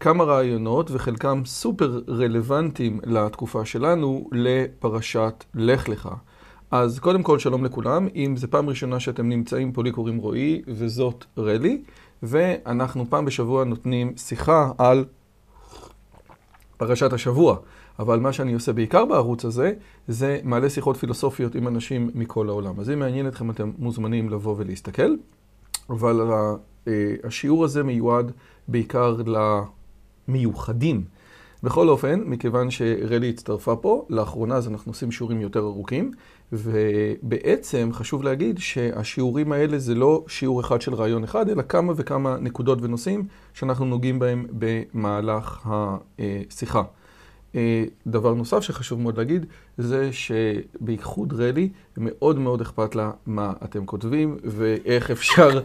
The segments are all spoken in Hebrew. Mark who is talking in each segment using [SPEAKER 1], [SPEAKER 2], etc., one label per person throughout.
[SPEAKER 1] כמה רעיונות וחלקם סופר רלוונטיים לתקופה שלנו לפרשת לך לך. אז קודם כל שלום לכולם, אם זו פעם ראשונה שאתם נמצאים פה לי קוראים רועי וזאת רלי ואנחנו פעם בשבוע נותנים שיחה על פרשת השבוע. אבל מה שאני עושה בעיקר בערוץ הזה, זה מעלה שיחות פילוסופיות עם אנשים מכל העולם. אז אם מעניין אתכם, אתם מוזמנים לבוא ולהסתכל. אבל השיעור הזה מיועד בעיקר למיוחדים. בכל אופן, מכיוון שרלי הצטרפה פה, לאחרונה אז אנחנו עושים שיעורים יותר ארוכים, ובעצם חשוב להגיד שהשיעורים האלה זה לא שיעור אחד של רעיון אחד, אלא כמה וכמה נקודות ונושאים שאנחנו נוגעים בהם במהלך השיחה. דבר נוסף שחשוב מאוד להגיד, זה שבייחוד רלי, מאוד מאוד אכפת לה מה אתם כותבים ואיך אפשר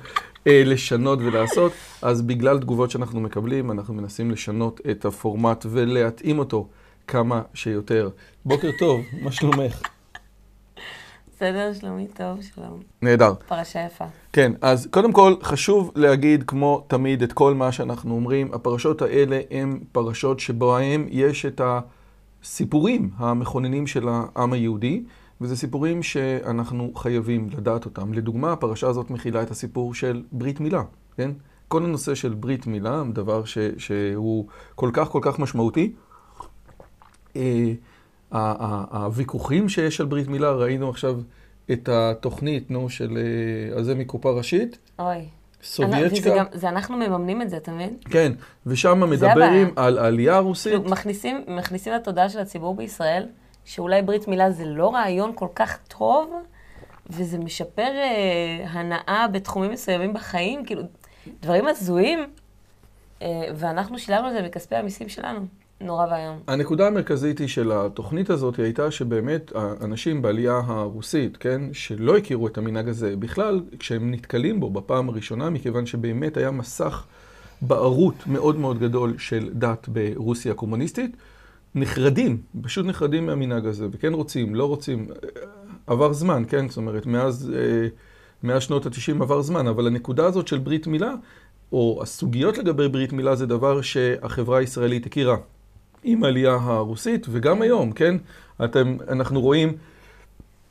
[SPEAKER 1] לשנות ולעשות. אז בגלל תגובות שאנחנו מקבלים, אנחנו מנסים לשנות את הפורמט ולהתאים אותו כמה שיותר. בוקר טוב, מה שלומך?
[SPEAKER 2] בסדר, שלומי טוב, שלום.
[SPEAKER 1] נהדר.
[SPEAKER 2] פרשה יפה.
[SPEAKER 1] כן, אז קודם כל חשוב להגיד כמו תמיד את כל מה שאנחנו אומרים. הפרשות האלה הן פרשות שבהן יש את הסיפורים המכוננים של העם היהודי, וזה סיפורים שאנחנו חייבים לדעת אותם. לדוגמה, הפרשה הזאת מכילה את הסיפור של ברית מילה, כן? כל הנושא של ברית מילה, דבר ש, שהוא כל כך כל כך משמעותי. הוויכוחים שיש על ברית מילה, ראינו עכשיו את התוכנית, נו, של הזה מקופה ראשית.
[SPEAKER 2] אוי.
[SPEAKER 1] סובייצ'קה.
[SPEAKER 2] גם, זה אנחנו מממנים את זה, אתה מבין?
[SPEAKER 1] כן, ושם מדברים על העלייה הרוסית.
[SPEAKER 2] מכניסים, מכניסים לתודעה של הציבור בישראל, שאולי ברית מילה זה לא רעיון כל כך טוב, וזה משפר אה, הנאה בתחומים מסוימים בחיים, כאילו, דברים הזויים, אה, ואנחנו שילמנו את זה בכספי המיסים שלנו. נורא ואיום.
[SPEAKER 1] הנקודה המרכזית היא של התוכנית הזאת הייתה שבאמת האנשים בעלייה הרוסית, כן, שלא הכירו את המנהג הזה בכלל, כשהם נתקלים בו בפעם הראשונה, מכיוון שבאמת היה מסך בערות מאוד מאוד גדול של דת ברוסיה הקומוניסטית, נחרדים, פשוט נחרדים מהמנהג הזה, וכן רוצים, לא רוצים, עבר זמן, כן, זאת אומרת, מאז, מאז שנות ה-90 עבר זמן, אבל הנקודה הזאת של ברית מילה, או הסוגיות לגבי ברית מילה זה דבר שהחברה הישראלית הכירה. עם העלייה הרוסית, וגם היום, כן? אתם, אנחנו רואים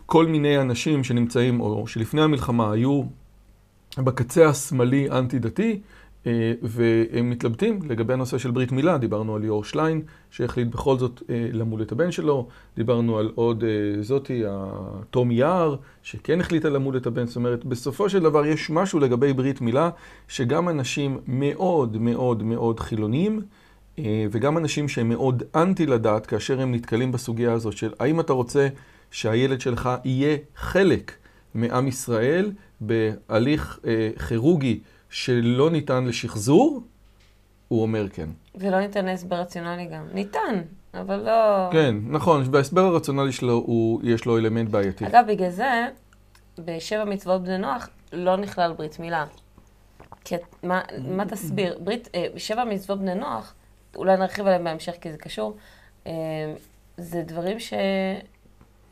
[SPEAKER 1] כל מיני אנשים שנמצאים, או שלפני המלחמה היו בקצה השמאלי אנטי-דתי, והם מתלבטים לגבי הנושא של ברית מילה. דיברנו על ליאור שליין, שהחליט בכל זאת למול את הבן שלו. דיברנו על עוד זאתי, תום יער, שכן החליטה למול את הבן. זאת אומרת, בסופו של דבר יש משהו לגבי ברית מילה, שגם אנשים מאוד מאוד מאוד חילוניים, וגם אנשים שהם מאוד אנטי לדת, כאשר הם נתקלים בסוגיה הזאת של האם אתה רוצה שהילד שלך יהיה חלק מעם ישראל בהליך אה, כירורגי שלא ניתן לשחזור, הוא אומר כן.
[SPEAKER 2] ולא ניתן להסבר רציונלי גם. ניתן, אבל לא...
[SPEAKER 1] כן, נכון, וההסבר הרציונלי שלו, הוא, יש לו אלמנט בעייתי.
[SPEAKER 2] אגב, בגלל זה, בשבע מצוות בני נוח לא נכלל ברית מילה. כי מה, מה תסביר? ברית, אה, שבע מצוות בני נוח, אולי נרחיב עליהם בהמשך כי זה קשור, זה דברים ש...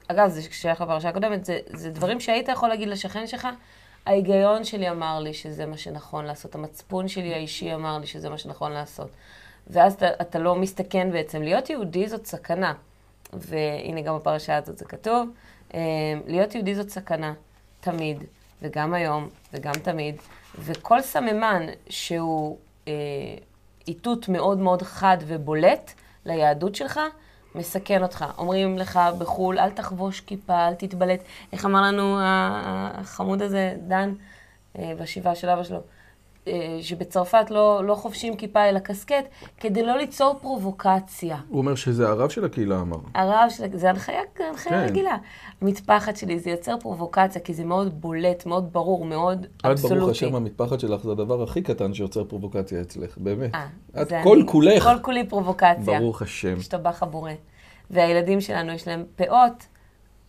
[SPEAKER 2] אגב, זה שייך לפרשה הקודמת, זה, זה דברים שהיית יכול להגיד לשכן שלך, ההיגיון שלי אמר לי שזה מה שנכון לעשות, המצפון שלי האישי אמר לי שזה מה שנכון לעשות. ואז אתה, אתה לא מסתכן בעצם. להיות יהודי זאת סכנה, והנה גם בפרשה הזאת זה כתוב, להיות יהודי זאת סכנה, תמיד, וגם היום, וגם תמיד, וכל סממן שהוא... איתות מאוד מאוד חד ובולט ליהדות שלך, מסכן אותך. אומרים לך בחו"ל, אל תחבוש כיפה, אל תתבלט. איך אמר לנו החמוד הזה, דן, אה, בשבעה של אבא שלו? אה, שבצרפת לא, לא חובשים כיפה אלא קסקט, כדי לא ליצור פרובוקציה.
[SPEAKER 1] הוא אומר שזה הרב של הקהילה אמר.
[SPEAKER 2] הרב של זה הנחיה, הנחיה כן. רגילה. המטפחת שלי, זה יוצר פרובוקציה, כי זה מאוד בולט, מאוד ברור, מאוד אבסולוטי.
[SPEAKER 1] את ברוך השם, המטפחת שלך זה הדבר הכי קטן שיוצר פרובוקציה אצלך, באמת. 아, אה, את כל אני, כולך.
[SPEAKER 2] כל כולי פרובוקציה.
[SPEAKER 1] ברוך השם.
[SPEAKER 2] השתבח הבורא. והילדים שלנו, יש להם פאות.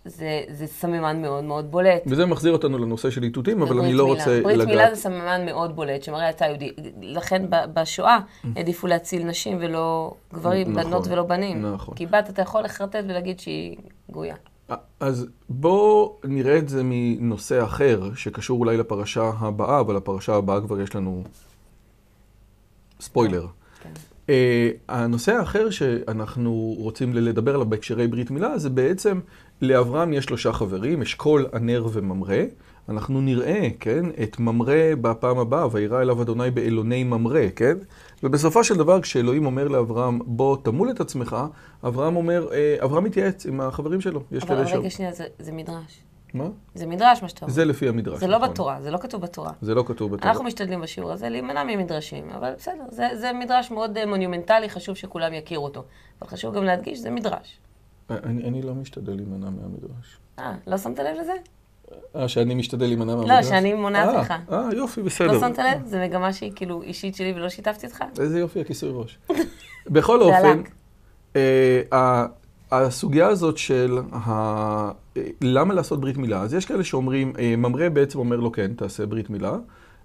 [SPEAKER 2] זה, זה סממן מאוד מאוד בולט.
[SPEAKER 1] וזה מחזיר אותנו לנושא של איתותים, אבל אני לא
[SPEAKER 2] מילה.
[SPEAKER 1] רוצה
[SPEAKER 2] ברית לגעת. ברית מילה זה סממן מאוד בולט, שמראה אתה יהודי. לכן בשואה העדיפו להציל נשים ולא גברים, נכון, בנות ולא בנים. נכון. כי בת אתה יכול לחרטט ולהגיד שהיא גויה.
[SPEAKER 1] אז בואו נראה את זה מנושא אחר, שקשור אולי לפרשה הבאה, אבל לפרשה הבאה כבר יש לנו ספוילר. כן. Uh, הנושא האחר שאנחנו רוצים לדבר עליו בהקשרי ברית מילה, זה בעצם לאברהם יש שלושה חברים, אשכול, ענר וממרא. אנחנו נראה, כן, את ממרא בפעם הבאה, וירא אליו אדוני באלוני ממרא, כן? ובסופו של דבר, כשאלוהים אומר לאברהם, בוא תמול את עצמך, אברהם אומר, אה, אברהם מתייעץ עם החברים שלו.
[SPEAKER 2] אבל רגע שנייה, זה, זה מדרש.
[SPEAKER 1] מה?
[SPEAKER 2] זה מדרש, מה שאתה אומר.
[SPEAKER 1] זה לפי המדרש.
[SPEAKER 2] זה לא נכון. בתורה, זה לא כתוב בתורה.
[SPEAKER 1] זה לא כתוב בתורה.
[SPEAKER 2] אנחנו משתדלים בשיעור הזה להימנע ממדרשים, אבל בסדר, זה, זה מדרש מאוד אה, מונומנטלי, חשוב שכולם יכירו אותו. אבל חשוב גם להדגיש, זה מדרש.
[SPEAKER 1] אני, אני לא משתדל להימנע מהמדרש.
[SPEAKER 2] אה, לא שמת לב לזה?
[SPEAKER 1] אה, שאני משתדל להימנע מהמדרש?
[SPEAKER 2] לא, שאני מונעת לך.
[SPEAKER 1] אה, יופי, בסדר.
[SPEAKER 2] לא שמת לב? זו מגמה שהיא כאילו אישית שלי ולא שיתפתי אותך?
[SPEAKER 1] איזה יופי, הכיסוי ראש. בכל אופן, אה, הסוגיה הזאת של ה... למה לעשות ברית מילה, אז יש כאלה שאומרים, אה, ממרא בעצם אומר לו כן, תעשה ברית מילה.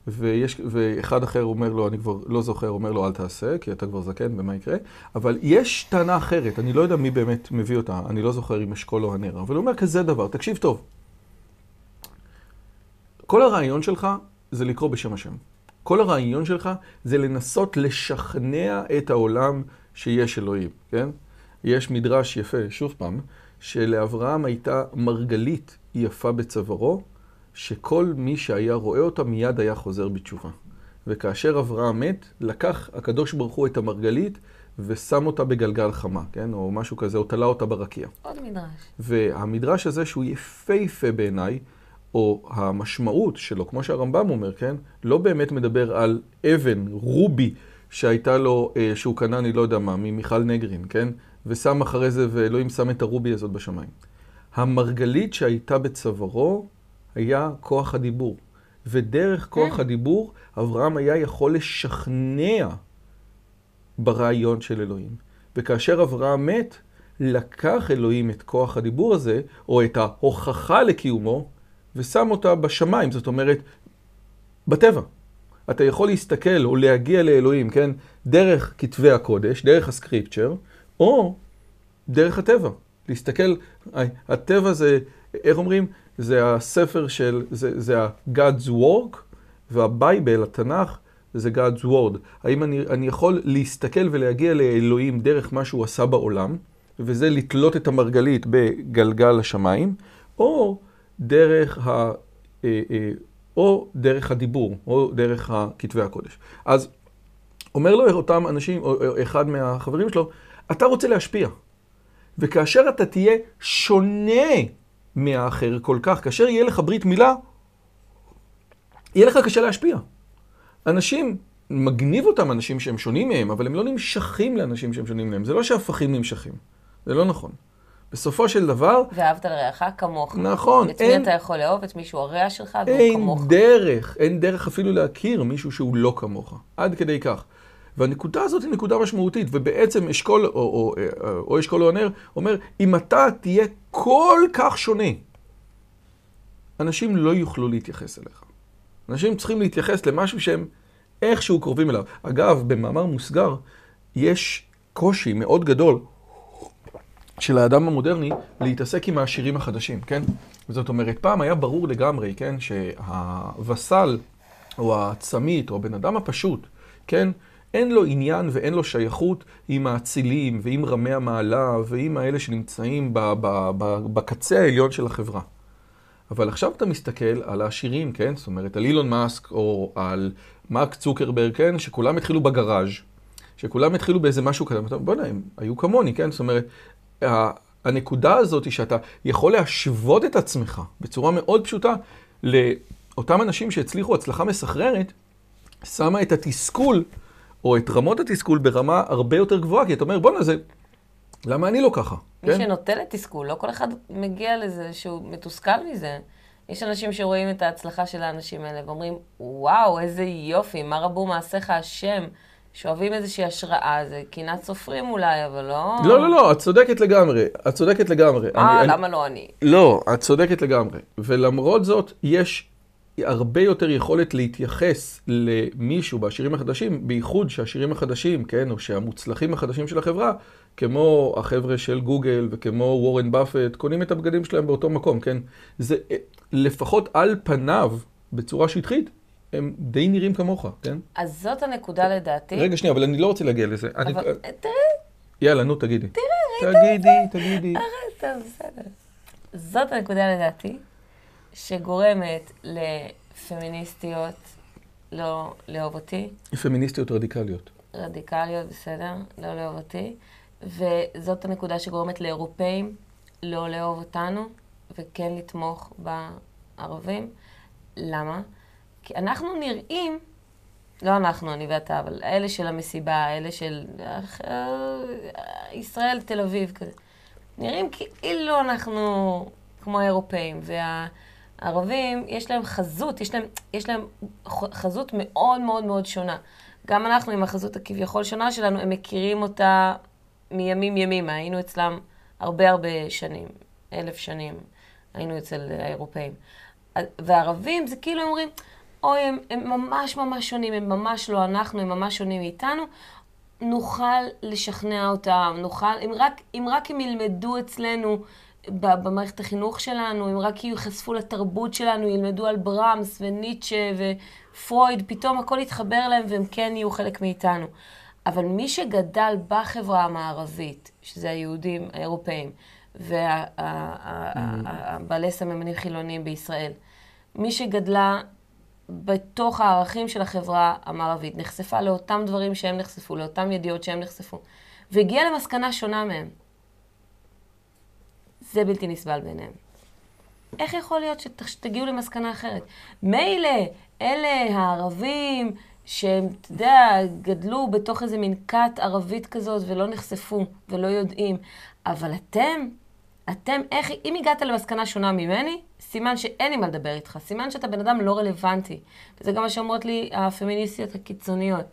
[SPEAKER 1] ויש, ואחד אחר אומר לו, אני כבר לא זוכר, אומר לו אל תעשה, כי אתה כבר זקן ומה יקרה. אבל יש טענה אחרת, אני לא יודע מי באמת מביא אותה, אני לא זוכר אם אשכול או הנר, אבל הוא אומר כזה דבר, תקשיב טוב. כל הרעיון שלך זה לקרוא בשם השם. כל הרעיון שלך זה לנסות לשכנע את העולם שיש אלוהים, כן? יש מדרש יפה, שוב פעם, שלאברהם הייתה מרגלית יפה בצווארו, שכל מי שהיה רואה אותה מיד היה חוזר בתשובה. וכאשר אברהם מת, לקח הקדוש ברוך הוא את המרגלית ושם אותה בגלגל חמה, כן? או משהו כזה, או תלה אותה ברקיע.
[SPEAKER 2] עוד מדרש.
[SPEAKER 1] והמדרש הזה שהוא יפהפה בעיניי, או המשמעות שלו, כמו שהרמב"ם אומר, כן? לא באמת מדבר על אבן, רובי, שהייתה לו, אה, שהוא קנה, אני לא יודע מה, ממיכל נגרין, כן? ושם אחרי זה, ואלוהים שם את הרובי הזאת בשמיים. המרגלית שהייתה בצווארו, היה כוח הדיבור. ודרך כוח הדיבור, אברהם היה יכול לשכנע ברעיון של אלוהים. וכאשר אברהם מת, לקח אלוהים את כוח הדיבור הזה, או את ההוכחה לקיומו, ושם אותה בשמיים, זאת אומרת, בטבע. אתה יכול להסתכל או להגיע לאלוהים, כן? דרך כתבי הקודש, דרך הסקריפצ'ר, או דרך הטבע. להסתכל, הטבע זה, איך אומרים? זה הספר של, זה, זה ה-God's Work, והבייבל, התנ"ך, זה God's Word. האם אני, אני יכול להסתכל ולהגיע לאלוהים דרך מה שהוא עשה בעולם, וזה לתלות את המרגלית בגלגל השמיים, או דרך, ה, אה, אה, או דרך הדיבור, או דרך כתבי הקודש. אז אומר לו אותם אנשים, או אחד מהחברים שלו, אתה רוצה להשפיע. וכאשר אתה תהיה שונה מהאחר כל כך. כאשר יהיה לך ברית מילה, יהיה לך קשה להשפיע. אנשים, מגניב אותם אנשים שהם שונים מהם, אבל הם לא נמשכים לאנשים שהם שונים מהם. זה לא שהפכים נמשכים. זה לא נכון. בסופו של דבר...
[SPEAKER 2] ואהבת לרעך כמוך.
[SPEAKER 1] נכון.
[SPEAKER 2] את אין, מי אתה יכול לאהוב? את מישהו הרע שלך והוא כמוך.
[SPEAKER 1] אין דרך, אין דרך אפילו להכיר מישהו שהוא לא כמוך. עד כדי כך. והנקודה הזאת היא נקודה משמעותית, ובעצם אשכול, או, או, או, או אשכול או הנר, אומר, אם אתה תהיה כל כך שונה, אנשים לא יוכלו להתייחס אליך. אנשים צריכים להתייחס למשהו שהם איכשהו קרובים אליו. אגב, במאמר מוסגר, יש קושי מאוד גדול של האדם המודרני להתעסק עם העשירים החדשים, כן? זאת אומרת, פעם היה ברור לגמרי, כן, שהווסל, או הצמית, או הבן אדם הפשוט, כן, אין לו עניין ואין לו שייכות עם האצילים ועם רמי המעלה ועם האלה שנמצאים בקצה העליון של החברה. אבל עכשיו אתה מסתכל על העשירים, כן? זאת אומרת, על אילון מאסק או על מארק צוקרברג, כן? שכולם התחילו בגראז', שכולם התחילו באיזה משהו כזה. בוא'נה, הם היו כמוני, כן? זאת אומרת, הנקודה הזאת היא שאתה יכול להשוות את עצמך בצורה מאוד פשוטה לאותם אנשים שהצליחו הצלחה מסחררת, שמה את התסכול, או את רמות התסכול ברמה הרבה יותר גבוהה, כי אתה אומר, בואנה, זה... למה אני לא ככה?
[SPEAKER 2] מי
[SPEAKER 1] כן?
[SPEAKER 2] שנוטה לתסכול, לא כל אחד מגיע לזה שהוא מתוסכל מזה. יש אנשים שרואים את ההצלחה של האנשים האלה ואומרים, וואו, איזה יופי, מה רבו מעשיך השם. שואבים איזושהי השראה, זה קנאת סופרים אולי, אבל לא...
[SPEAKER 1] לא, לא, לא, את צודקת לגמרי, את צודקת לגמרי.
[SPEAKER 2] אה,
[SPEAKER 1] אני-
[SPEAKER 2] למה לא אני?
[SPEAKER 1] לא, את צודקת לגמרי. ולמרות זאת, יש הרבה יותר יכולת להתייחס למישהו בשירים החדשים, בייחוד שהשירים החדשים, כן, או שהמוצלחים החדשים של החברה, כמו החבר'ה של גוגל וכמו וורן באפט, קונים את הבגדים שלהם באותו מקום, כן? זה אה, לפחות על פניו, בצורה שטחית, הם די נראים כמוך, כן?
[SPEAKER 2] אז זאת הנקודה לדעתי.
[SPEAKER 1] רגע, שנייה, אבל אני לא רוצה להגיע לזה. אני...
[SPEAKER 2] אבל תראה,
[SPEAKER 1] יאללה, נו, תגידי. תראה, תגידי, תגידי.
[SPEAKER 2] טוב, בסדר. זאת הנקודה לדעתי, שגורמת לפמיניסטיות לא לאהוב אותי,
[SPEAKER 1] פמיניסטיות רדיקליות.
[SPEAKER 2] רדיקליות, בסדר, לא לאהוב אותי, וזאת הנקודה שגורמת לאירופאים לא לאהוב אותנו, וכן לתמוך בערבים. למה? כי אנחנו נראים, לא אנחנו, אני ואתה, אבל אלה של המסיבה, אלה של אה, ישראל, תל אביב, כזה. נראים כאילו אנחנו כמו האירופאים, והערבים, יש להם חזות, יש להם, יש להם חזות מאוד מאוד מאוד שונה. גם אנחנו עם החזות הכביכול שונה שלנו, הם מכירים אותה מימים ימימה. היינו אצלם הרבה הרבה שנים, אלף שנים, היינו אצל האירופאים. והערבים זה כאילו אומרים, אוי, הם, הם ממש ממש שונים, הם ממש לא אנחנו, הם ממש שונים מאיתנו. נוכל לשכנע אותם, נוכל, אם רק, אם רק הם ילמדו אצלנו במערכת החינוך שלנו, אם רק ייחשפו לתרבות שלנו, ילמדו על ברמס וניטשה ופרויד, פתאום הכל יתחבר להם והם כן יהיו חלק מאיתנו. אבל מי שגדל בחברה המערבית, שזה היהודים האירופאים והבעלי סממנים חילוניים בישראל, מי שגדלה בתוך הערכים של החברה המערבית, נחשפה לאותם דברים שהם נחשפו, לאותם ידיעות שהם נחשפו, והגיעה למסקנה שונה מהם. זה בלתי נסבל בעיניהם. איך יכול להיות שתגיעו למסקנה אחרת? מילא, אלה הערבים שהם, אתה יודע, גדלו בתוך איזה מין כת ערבית כזאת ולא נחשפו ולא יודעים, אבל אתם, אתם, איך, אם הגעת למסקנה שונה ממני, סימן שאין לי מה לדבר איתך, סימן שאתה בן אדם לא רלוונטי. וזה גם מה שאומרות לי הפמיניסטיות הקיצוניות.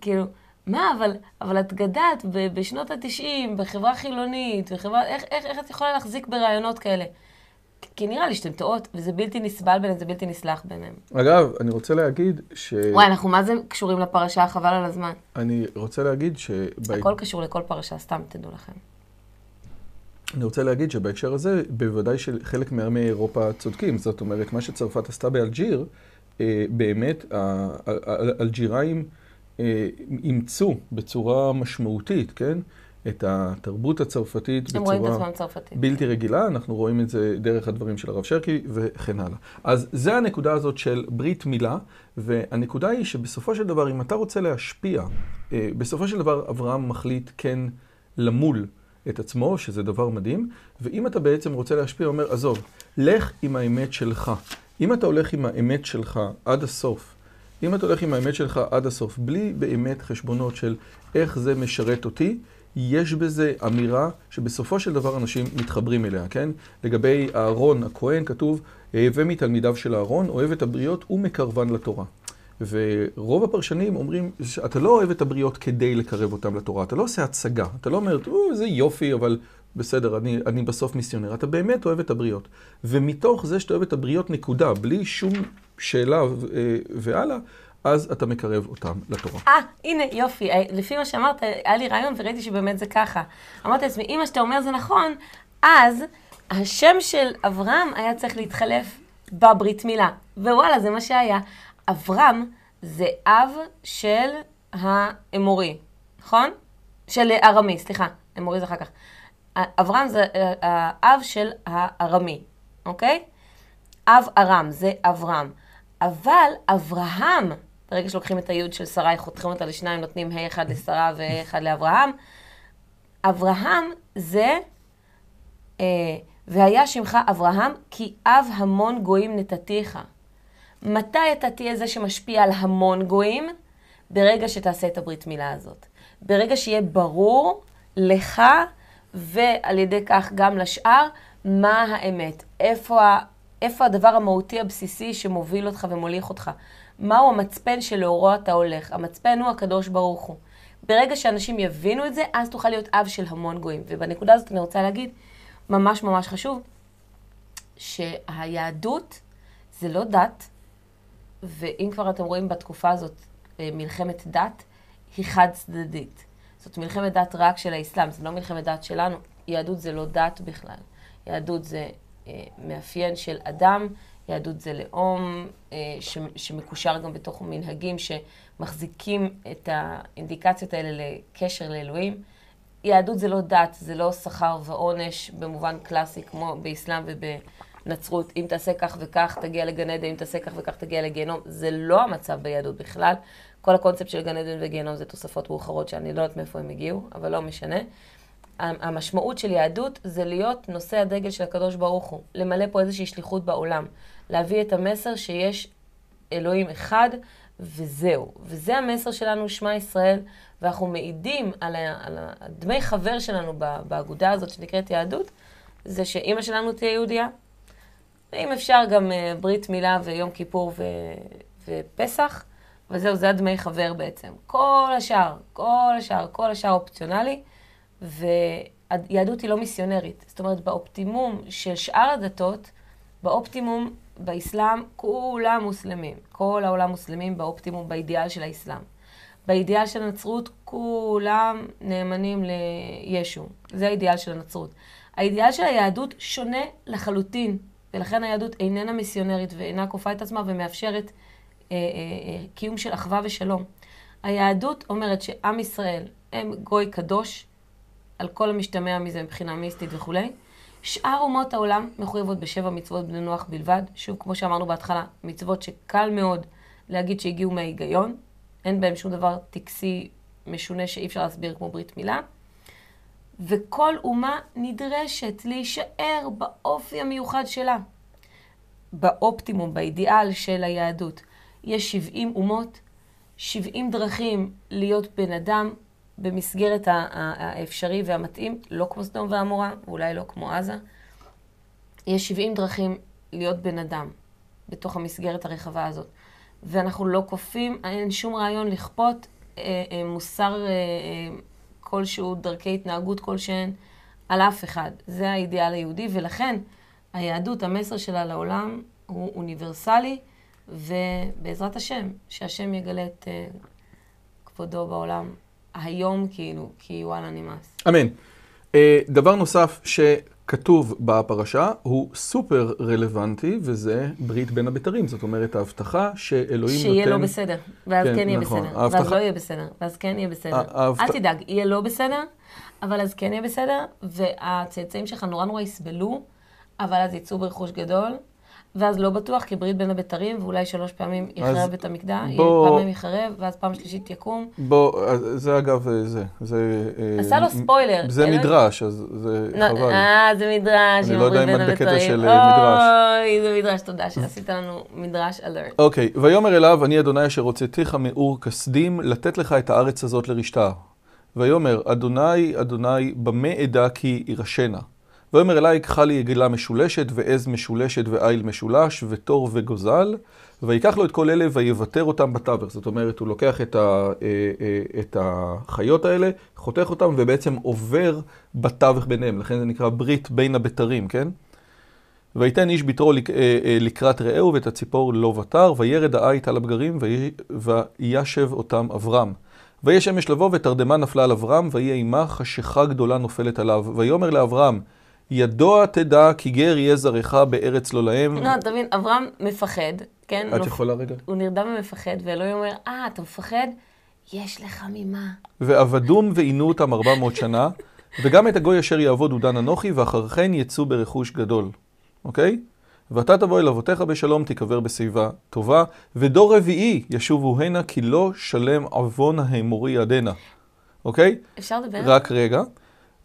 [SPEAKER 2] כאילו, מה, אבל, אבל את גדלת בשנות ה-90, בחברה חילונית, בחברה, איך, איך, איך את יכולה להחזיק ברעיונות כאלה? כי נראה לי שאתם טועות, וזה בלתי נסבל ביניהם, זה בלתי נסלח ביניהם.
[SPEAKER 1] אגב, אני רוצה להגיד ש...
[SPEAKER 2] וואי, אנחנו מה זה קשורים לפרשה, חבל על הזמן.
[SPEAKER 1] אני רוצה להגיד ש...
[SPEAKER 2] הכל קשור לכל פרשה, סתם תדעו לכם.
[SPEAKER 1] אני רוצה להגיד שבהקשר הזה, בוודאי שחלק מעמי אירופה צודקים. זאת אומרת, מה שצרפת עשתה באלג'יר, באמת, האלג'יראים אימצו בצורה משמעותית, כן? את התרבות הצרפתית בצורה בלתי רגילה, אנחנו רואים את זה דרך הדברים של הרב שרקי וכן הלאה. אז זה הנקודה הזאת של ברית מילה, והנקודה היא שבסופו של דבר, אם אתה רוצה להשפיע, בסופו של דבר אברהם מחליט כן למול את עצמו, שזה דבר מדהים, ואם אתה בעצם רוצה להשפיע, אומר, עזוב, לך עם האמת שלך. אם אתה הולך עם האמת שלך עד הסוף, אם אתה הולך עם האמת שלך עד הסוף, בלי באמת חשבונות של איך זה משרת אותי, יש בזה אמירה שבסופו של דבר אנשים מתחברים אליה, כן? לגבי אהרון הכהן כתוב, הווה מתלמידיו של אהרון, אוהב את הבריות ומקרבן לתורה. ורוב הפרשנים אומרים שאתה לא אוהב את הבריות כדי לקרב אותם לתורה, אתה לא עושה הצגה, אתה לא אומר, זה יופי, אבל בסדר, אני, אני בסוף מיסיונר. אתה באמת אוהב את הבריות. ומתוך זה שאתה אוהב את הבריות נקודה, בלי שום שאלה והלאה, אז אתה מקרב אותם לתורה.
[SPEAKER 2] אה, הנה, יופי. לפי מה שאמרת, היה לי רעיון וראיתי שבאמת זה ככה. אמרתי לעצמי, אם מה שאתה אומר זה נכון, אז השם של אברהם היה צריך להתחלף בברית מילה. ווואלה, זה מה שהיה. אברהם זה אב של האמורי, נכון? של ארמי, סליחה. אמורי זה אחר כך. אברהם זה האב של הארמי, אוקיי? אב ארם, זה אברהם. אבל אברהם, ברגע שלוקחים את היוד של שרה, חותכים אותה לשניים, נותנים ה' אחד לשרה וה' אחד לאברהם, אברהם זה, אה, והיה שמך אברהם, כי אב המון גויים נתתיך. מתי אתה תהיה זה שמשפיע על המון גויים? ברגע שתעשה את הברית מילה הזאת. ברגע שיהיה ברור לך ועל ידי כך גם לשאר, מה האמת, איפה, איפה הדבר המהותי הבסיסי שמוביל אותך ומוליך אותך. מהו המצפן שלאורו אתה הולך? המצפן הוא הקדוש ברוך הוא. ברגע שאנשים יבינו את זה, אז תוכל להיות אב של המון גויים. ובנקודה הזאת אני רוצה להגיד, ממש ממש חשוב, שהיהדות זה לא דת, ואם כבר אתם רואים בתקופה הזאת אה, מלחמת דת, היא חד צדדית. זאת מלחמת דת רק של האסלאם, זה לא מלחמת דת שלנו. יהדות זה לא דת בכלל. יהדות זה מאפיין של אדם, יהדות זה לאום אה, ש, שמקושר גם בתוך מנהגים שמחזיקים את האינדיקציות האלה לקשר לאלוהים. יהדות זה לא דת, זה לא שכר ועונש במובן קלאסי כמו באסלאם ובנצרות. אם תעשה כך וכך תגיע לגן עדן, אם תעשה כך וכך תגיע לגיהנום. זה לא המצב ביהדות בכלל. כל הקונספט של גן עדן וגיהנום זה תוספות מאוחרות שאני לא יודעת מאיפה הם הגיעו, אבל לא משנה. המשמעות של יהדות זה להיות נושא הדגל של הקדוש ברוך הוא, למלא פה איזושהי שליחות בעולם, להביא את המסר שיש אלוהים אחד וזהו. וזה המסר שלנו, שמע ישראל, ואנחנו מעידים על, על הדמי חבר שלנו באגודה הזאת שנקראת יהדות, זה שאימא שלנו תהיה יהודייה, ואם אפשר גם אה, ברית מילה ויום כיפור ו, ופסח, וזהו, זה הדמי חבר בעצם. כל השאר, כל השאר, כל השאר אופציונלי. והיהדות היא לא מיסיונרית. זאת אומרת, באופטימום של שאר הדתות, באופטימום באסלאם כולם מוסלמים. כל העולם מוסלמים באופטימום, באידיאל של האסלאם. באידיאל של הנצרות כולם נאמנים לישו. זה האידיאל של הנצרות. האידיאל של היהדות שונה לחלוטין, ולכן היהדות איננה מיסיונרית ואינה כופה את עצמה ומאפשרת אה, אה, אה, קיום של אחווה ושלום. היהדות אומרת שעם ישראל הם גוי קדוש, על כל המשתמע מזה מבחינה מיסטית וכולי. שאר אומות העולם מחויבות בשבע מצוות בני נוח בלבד. שוב, כמו שאמרנו בהתחלה, מצוות שקל מאוד להגיד שהגיעו מההיגיון. אין בהם שום דבר טקסי משונה שאי אפשר להסביר כמו ברית מילה. וכל אומה נדרשת להישאר באופי המיוחד שלה. באופטימום, באידיאל של היהדות. יש 70 אומות, 70 דרכים להיות בן אדם, במסגרת האפשרי והמתאים, לא כמו סדום ועמורה, ואולי לא כמו עזה. יש 70 דרכים להיות בן אדם בתוך המסגרת הרחבה הזאת. ואנחנו לא כופים, אין שום רעיון לכפות אה, אה, מוסר אה, אה, כלשהו, דרכי התנהגות כלשהן, על אף אחד. זה האידיאל היהודי, ולכן היהדות, המסר שלה לעולם הוא אוניברסלי, ובעזרת השם, שהשם יגלה את אה, כבודו בעולם היום כאילו, כי וואלה נמאס.
[SPEAKER 1] אמן. אה, דבר נוסף שכתוב בפרשה הוא סופר רלוונטי, וזה ברית בין הבתרים. זאת אומרת, ההבטחה שאלוהים
[SPEAKER 2] שיהיה נותן... שיהיה לא בסדר, ואז כן, כן יהיה נכון. בסדר. ההבטחה... ואז לא יהיה בסדר, ואז כן יהיה בסדר. ההבט... אל תדאג, יהיה לא בסדר, אבל אז כן יהיה בסדר, והצאצאים שלך נורא נורא יסבלו, אבל אז יצאו ברכוש גדול. ואז לא בטוח, כי ברית בין הבתרים, ואולי שלוש פעמים יחרב את המקדש, בוא... פעמים יחרב, ואז פעם שלישית יקום.
[SPEAKER 1] בוא, זה אגב, זה, זה...
[SPEAKER 2] אה, עשה לו ספוילר.
[SPEAKER 1] זה מדרש, אז זה
[SPEAKER 2] לא, חבל. אה, זה מדרש,
[SPEAKER 1] אני לא יודע אם את בקטע של אה, מדרש.
[SPEAKER 2] אוי, זה מדרש, תודה שעשית לנו מדרש אלרט.
[SPEAKER 1] אוקיי, ויאמר אליו, אני אדוני אשר הוצאתיך מאור כסדים, לתת לך את הארץ הזאת לרשתה. ויאמר, אדוני, אדוני, במה אדע כי ירשנה? ויאמר אלי, קחה לי עגלה משולשת, ועז משולשת, ועיל משולש, ותור וגוזל, ויקח לו את כל אלה ויוותר אותם בתווך. זאת אומרת, הוא לוקח את, ה, אה, אה, את החיות האלה, חותך אותם, ובעצם עובר בתווך ביניהם. לכן זה נקרא ברית בין הבתרים, כן? ויתן איש ביתרו אה, לקראת רעהו, ואת הציפור לא ותר, וירד העית על הבגרים, וישב אותם אברהם. ויהי שמש לבוא, ותרדמה נפלה על אברהם, ויהי אימה חשיכה גדולה נופלת עליו. ויאמר לאברהם, ידוע תדע כי גר יהיה זרעך בארץ לא להם.
[SPEAKER 2] לא, אתה מבין, אברהם מפחד, כן?
[SPEAKER 1] את יכולה רגע?
[SPEAKER 2] הוא נרדם ומפחד, ואלוהים אומר, אה, אתה מפחד? יש לך ממה.
[SPEAKER 1] ועבדום ועינו אותם ארבע מאות שנה, וגם את הגוי אשר יעבוד הוא דן אנוכי, ואחר כן יצאו ברכוש גדול. אוקיי? ואתה תבוא אל אבותיך בשלום, תיקבר בשיבה טובה, ודור רביעי ישובו הנה, כי לא שלם עוון האמורי עדנה. אוקיי?
[SPEAKER 2] אפשר לדבר?
[SPEAKER 1] רק רגע.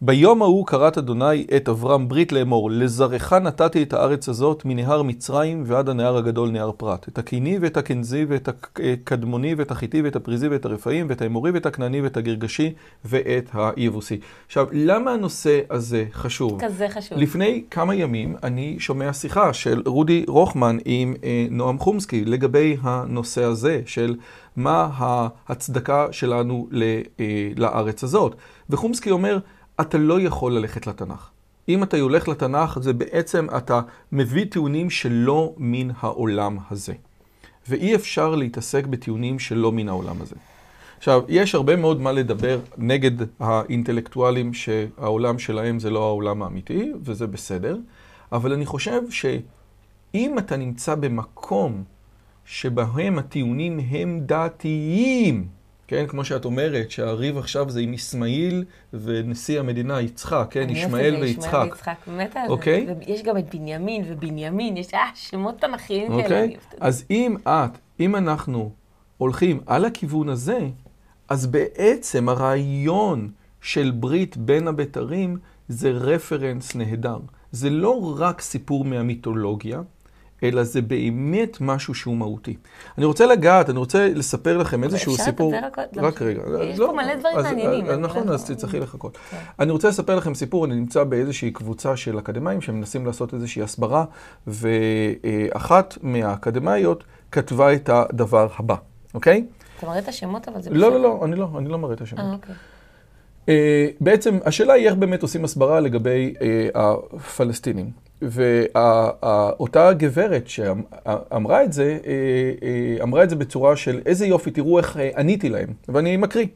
[SPEAKER 1] ביום ההוא כרת אדוני את אברהם ברית לאמור, לזרעך נתתי את הארץ הזאת מנהר מצרים ועד הנהר הגדול נהר פרת. את הקיני ואת הקנזי ואת הקדמוני ואת החיטי ואת הפריזי ואת הרפאים ואת האמורי ואת הכנעני ואת הגרגשי ואת היבוסי. עכשיו, למה הנושא הזה חשוב?
[SPEAKER 2] כזה חשוב.
[SPEAKER 1] לפני כמה ימים אני שומע שיחה של רודי רוחמן עם אה, נועם חומסקי לגבי הנושא הזה של מה ההצדקה שלנו ל, אה, לארץ הזאת. וחומסקי אומר, אתה לא יכול ללכת לתנ"ך. אם אתה הולך לתנ"ך, זה בעצם אתה מביא טיעונים שלא מן העולם הזה. ואי אפשר להתעסק בטיעונים שלא מן העולם הזה. עכשיו, יש הרבה מאוד מה לדבר נגד האינטלקטואלים שהעולם שלהם זה לא העולם האמיתי, וזה בסדר, אבל אני חושב שאם אתה נמצא במקום שבהם הטיעונים הם דתיים, כן, כמו שאת אומרת, שהריב עכשיו זה עם אסמאעיל ונשיא המדינה יצחק, כן, ישמעאל ויצחק.
[SPEAKER 2] ישמעאל ויצחק, באמת על זה.
[SPEAKER 1] אוקיי?
[SPEAKER 2] ויש גם את בנימין ובנימין, יש אה, שמות תנכיים כאלה.
[SPEAKER 1] אוקיי?
[SPEAKER 2] אני את זה.
[SPEAKER 1] אז אם את, אם אנחנו הולכים על הכיוון הזה, אז בעצם הרעיון של ברית בין הבתרים זה רפרנס נהדר. זה לא רק סיפור מהמיתולוגיה, אלא זה באמת משהו שהוא מהותי. אני רוצה לגעת, אני רוצה לספר לכם איזשהו
[SPEAKER 2] אפשר
[SPEAKER 1] סיפור...
[SPEAKER 2] לדבר הכל?
[SPEAKER 1] רק רגע.
[SPEAKER 2] יש
[SPEAKER 1] לא,
[SPEAKER 2] פה מלא דברים מעניינים, אני
[SPEAKER 1] נכון,
[SPEAKER 2] לא-
[SPEAKER 1] אז תצטרכי לחכות.
[SPEAKER 2] כן.
[SPEAKER 1] אני רוצה לספר לכם סיפור, אני נמצא באיזושהי קבוצה של אקדמאים שמנסים לעשות איזושהי הסברה, ואחת מהאקדמאיות כתבה את הדבר הבא, אוקיי?
[SPEAKER 2] אתה מראה את השמות, אבל זה
[SPEAKER 1] לא,
[SPEAKER 2] בסדר.
[SPEAKER 1] לא, לא, אני לא, אני לא מראה את השמות.
[SPEAKER 2] אה, אוקיי.
[SPEAKER 1] אה, בעצם השאלה היא איך באמת עושים הסברה לגבי אה, הפלסטינים. ואותה גברת שאמרה את זה, אה, אה, אמרה את זה בצורה של איזה יופי, תראו איך אה, עניתי להם. ואני מקריא.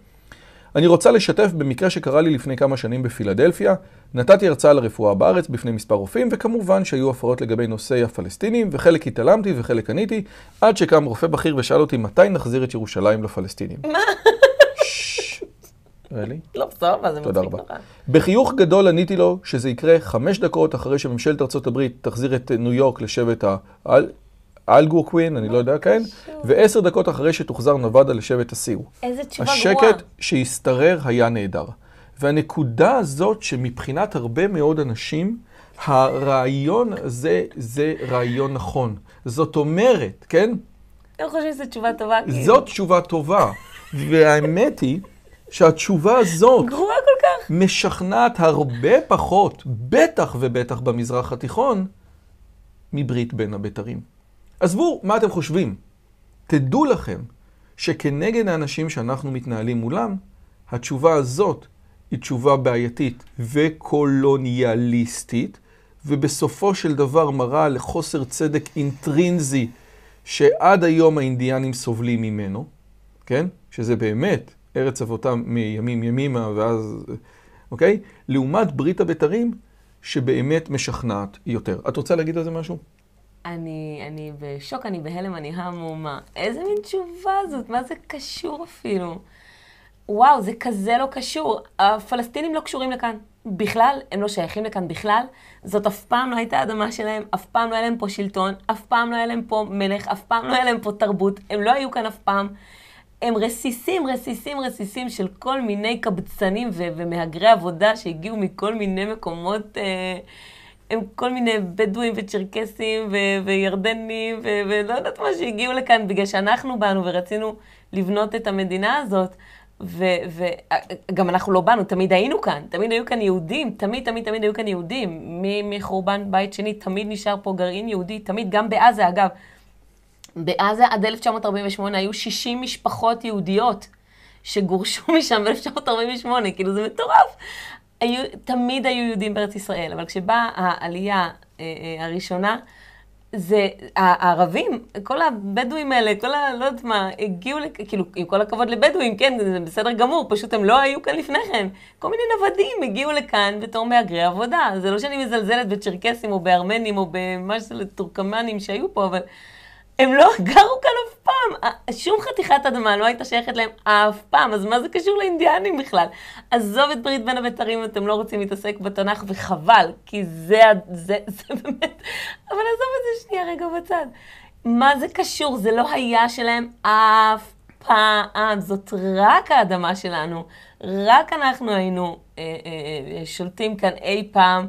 [SPEAKER 1] אני רוצה לשתף במקרה שקרה לי לפני כמה שנים בפילדלפיה. נתתי הרצאה לרפואה בארץ בפני מספר רופאים, וכמובן שהיו הפרעות לגבי נושאי הפלסטינים, וחלק התעלמתי וחלק עניתי, עד שקם רופא בכיר ושאל אותי מתי נחזיר את ירושלים לפלסטינים. מה? Really?
[SPEAKER 2] לא, בסדר, זה
[SPEAKER 1] תודה
[SPEAKER 2] מצחיק. נורא.
[SPEAKER 1] בחיוך גדול עניתי לו שזה יקרה חמש דקות אחרי שממשלת הברית תחזיר את ניו יורק לשבט האל- האלגורקווין, אני לא יודע, כן? ועשר דקות אחרי שתוחזר נבדה לשבט הסיו.
[SPEAKER 2] איזה תשובה גרועה.
[SPEAKER 1] השקט שהשתרר היה נהדר. והנקודה הזאת שמבחינת הרבה מאוד אנשים, הרעיון הזה זה רעיון נכון. זאת אומרת, כן?
[SPEAKER 2] הם חושבים שזו תשובה טובה, כאילו.
[SPEAKER 1] זאת תשובה טובה. והאמת היא שהתשובה הזאת
[SPEAKER 2] גרועה כל כך.
[SPEAKER 1] משכנעת הרבה פחות, בטח ובטח במזרח התיכון, מברית בין הבתרים. עזבו, מה אתם חושבים? תדעו לכם שכנגד האנשים שאנחנו מתנהלים מולם, התשובה הזאת היא תשובה בעייתית וקולוניאליסטית, ובסופו של דבר מראה לחוסר צדק אינטרינזי שעד היום האינדיאנים סובלים ממנו, כן? שזה באמת ארץ אבותם מימים ימימה ואז, אוקיי? לעומת ברית הבתרים שבאמת משכנעת יותר. את רוצה להגיד על זה משהו?
[SPEAKER 2] אני, אני בשוק, אני בהלם, אני המומה. איזה מין תשובה זאת? מה זה קשור אפילו? וואו, זה כזה לא קשור. הפלסטינים לא קשורים לכאן. בכלל, הם לא שייכים לכאן בכלל. זאת אף פעם לא הייתה אדמה שלהם, אף פעם לא היה להם פה שלטון, אף פעם לא היה להם פה מלך, אף פעם לא היה להם פה תרבות. הם לא היו כאן אף פעם. הם רסיסים, רסיסים, רסיסים של כל מיני קבצנים ו- ומהגרי עבודה שהגיעו מכל מיני מקומות, אה, הם כל מיני בדואים וצ'רקסים ו- וירדנים ו- ולא יודעת מה שהגיעו לכאן בגלל שאנחנו באנו ורצינו לבנות את המדינה הזאת. וגם אנחנו לא באנו, תמיד היינו כאן, תמיד היו כאן יהודים, תמיד, תמיד, תמיד היו כאן יהודים. מחורבן בית שני, תמיד נשאר פה גרעין יהודי, תמיד, גם בעזה, אגב. בעזה עד 1948 היו 60 משפחות יהודיות שגורשו משם ב-1948, כאילו זה מטורף. היו, תמיד היו יהודים בארץ ישראל, אבל כשבאה העלייה אה, אה, הראשונה, זה הערבים, כל הבדואים האלה, כל ה... לא יודעת מה, הגיעו, לכ- כאילו, עם כל הכבוד לבדואים, כן, זה בסדר גמור, פשוט הם לא היו כאן לפני כן. כל מיני נוודים הגיעו לכאן בתור מהגרי עבודה. זה לא שאני מזלזלת בצ'רקסים או בארמנים או במה שזה טורקמנים שהיו פה, אבל הם לא גרו כאן אף פעם. ה- שום חתיכת אדמה לא הייתה שייכת להם אף פעם, אז מה זה קשור לאינדיאנים בכלל? עזוב את ברית בין הבתרים, אתם לא רוצים להתעסק בתנ"ך, וחבל, כי זה, זה, זה באמת... אבל עזוב את זה שנייה רגע בצד. מה זה קשור? זה לא היה שלהם אף פעם. זאת רק האדמה שלנו. רק אנחנו היינו אה, אה, אה, שולטים כאן אי פעם,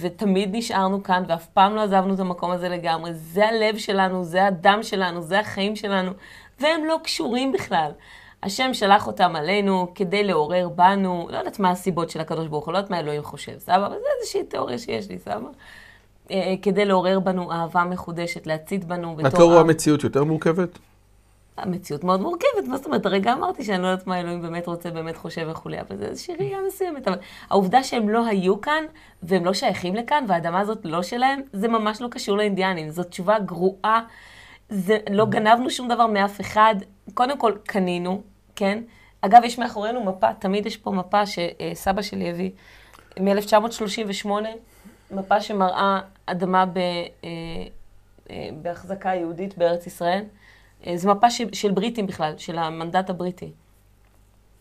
[SPEAKER 2] ותמיד נשארנו כאן, ואף פעם לא עזבנו את המקום הזה לגמרי. זה הלב שלנו, זה הדם שלנו, זה החיים שלנו, והם לא קשורים בכלל. השם שלח אותם עלינו כדי לעורר בנו, לא יודעת מה הסיבות של הקדוש ברוך הוא, לא יודעת מה אלוהים חושב, סבבה? אבל זה איזושהי תיאוריה שיש לי, סבבה? אה, כדי לעורר בנו אהבה מחודשת, להצית בנו בתור...
[SPEAKER 1] התיאוריה המציאות יותר מורכבת?
[SPEAKER 2] המציאות מאוד מורכבת, מה זאת אומרת? הרגע אמרתי שאני לא יודעת מה אלוהים באמת רוצה, באמת חושב וכולי, אבל זה איזושהי ראייה מסוימת. אבל העובדה שהם לא היו כאן, והם לא שייכים לכאן, והאדמה הזאת לא שלהם, זה ממש לא קשור לאינדיאנים. זו תשובה גרועה, זה, לא גנבנו שום דבר מאף אחד. קודם כל, קנינו, כן? אגב, יש מאחורינו מפה, תמיד יש פה מפה שסבא שלי הביא מ-1938, מפה שמראה אדמה ב, אה, אה, בהחזקה יהודית בארץ ישראל. אה, זו מפה של, של בריטים בכלל, של המנדט הבריטי.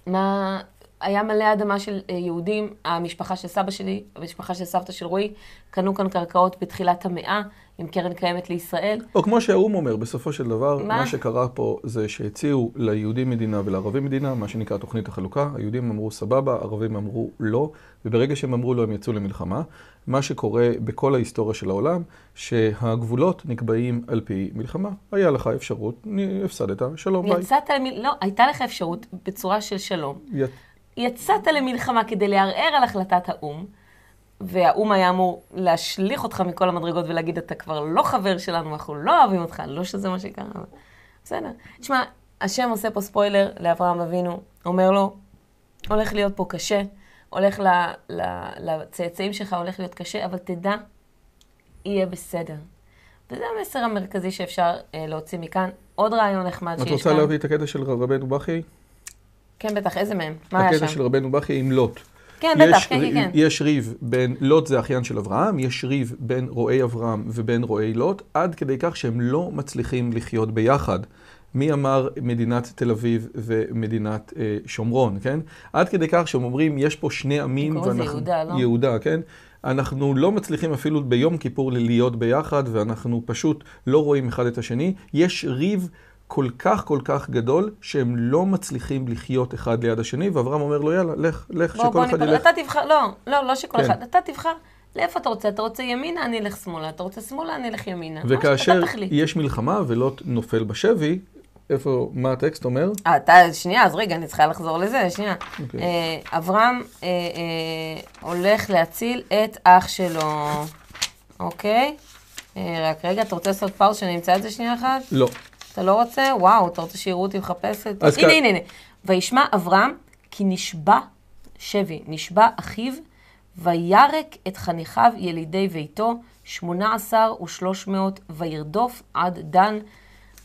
[SPEAKER 2] מה, היה מלא אדמה של יהודים, המשפחה של סבא שלי, המשפחה של סבתא של רועי, קנו כאן קרקעות בתחילת המאה, עם קרן קיימת לישראל.
[SPEAKER 1] או כמו שהאו"ם אומר, בסופו של דבר, מה? מה שקרה פה זה שהציעו ליהודים מדינה ולערבים מדינה, מה שנקרא תוכנית החלוקה. היהודים אמרו סבבה, ערבים אמרו לא, וברגע שהם אמרו לא, הם יצאו למלחמה. מה שקורה בכל ההיסטוריה של העולם, שהגבולות נקבעים על פי מלחמה. היה לך אפשרות, הפסדת, שלום, ביי.
[SPEAKER 2] יצאת למל... לא, הייתה לך אפשרות בצורה של שלום. י... יצאת למלחמה כדי לערער על החלטת האו"ם. והאו"ם היה אמור להשליך אותך מכל המדרגות ולהגיד, אתה כבר לא חבר שלנו, אנחנו לא אוהבים אותך, לא שזה מה שקרה. בסדר. תשמע, השם עושה פה ספוילר לאברהם אבינו, אומר לו, הולך להיות פה קשה, הולך לצאצאים שלך, הולך להיות קשה, אבל תדע, יהיה בסדר. וזה המסר המרכזי שאפשר אה, להוציא מכאן. עוד רעיון נחמד שיש כאן.
[SPEAKER 1] את רוצה להביא את הקטע של רבנו בכי?
[SPEAKER 2] כן, בטח, איזה מהם? מה היה שם?
[SPEAKER 1] הקטע של רבנו בכי עם לוט.
[SPEAKER 2] כן, בטח, כן, כן, כן.
[SPEAKER 1] יש ריב בין, לוט זה אחיין של אברהם, יש ריב בין רועי אברהם ובין רועי לוט, עד כדי כך שהם לא מצליחים לחיות ביחד. מי אמר מדינת תל אביב ומדינת אה, שומרון, כן? עד כדי כך שהם אומרים, יש פה שני עמים,
[SPEAKER 2] ואנחנו... זה יהודה, לא?
[SPEAKER 1] יהודה, כן? אנחנו לא מצליחים אפילו ביום כיפור להיות ביחד, ואנחנו פשוט לא רואים אחד את השני. יש ריב כל כך כל כך גדול, שהם לא מצליחים לחיות אחד ליד השני, ואברהם אומר לו, יאללה, לך, לך, בוא, שכל בוא אחד ילך.
[SPEAKER 2] אתה תבחר, לא, לא, לא שכל כן. אחד, אתה תבחר. לאיפה אתה רוצה? אתה רוצה ימינה, אני אלך שמאלה. אתה רוצה שמאלה, אני אלך ימינה.
[SPEAKER 1] וכאשר יש מלחמה ולא נופל בשבי, איפה, מה הטקסט אומר?
[SPEAKER 2] אה, אתה, שנייה, אז רגע, אני צריכה לחזור לזה, שנייה. Okay. אוקיי. אה, אברהם אה, אה, הולך להציל את אח שלו, אוקיי? אה, רק רגע, אתה רוצה לעשות פאוס שאני אמצא את זה שנייה אחת?
[SPEAKER 1] לא.
[SPEAKER 2] אתה לא רוצה? וואו, אתה רוצה שיראו אותי מחפשת? הנה, הנה, הנה. וישמע אברהם, כי נשבע שבי, נשבע אחיו, וירק את חניכיו ילידי ביתו, שמונה עשר ושלוש מאות, וירדוף עד דן,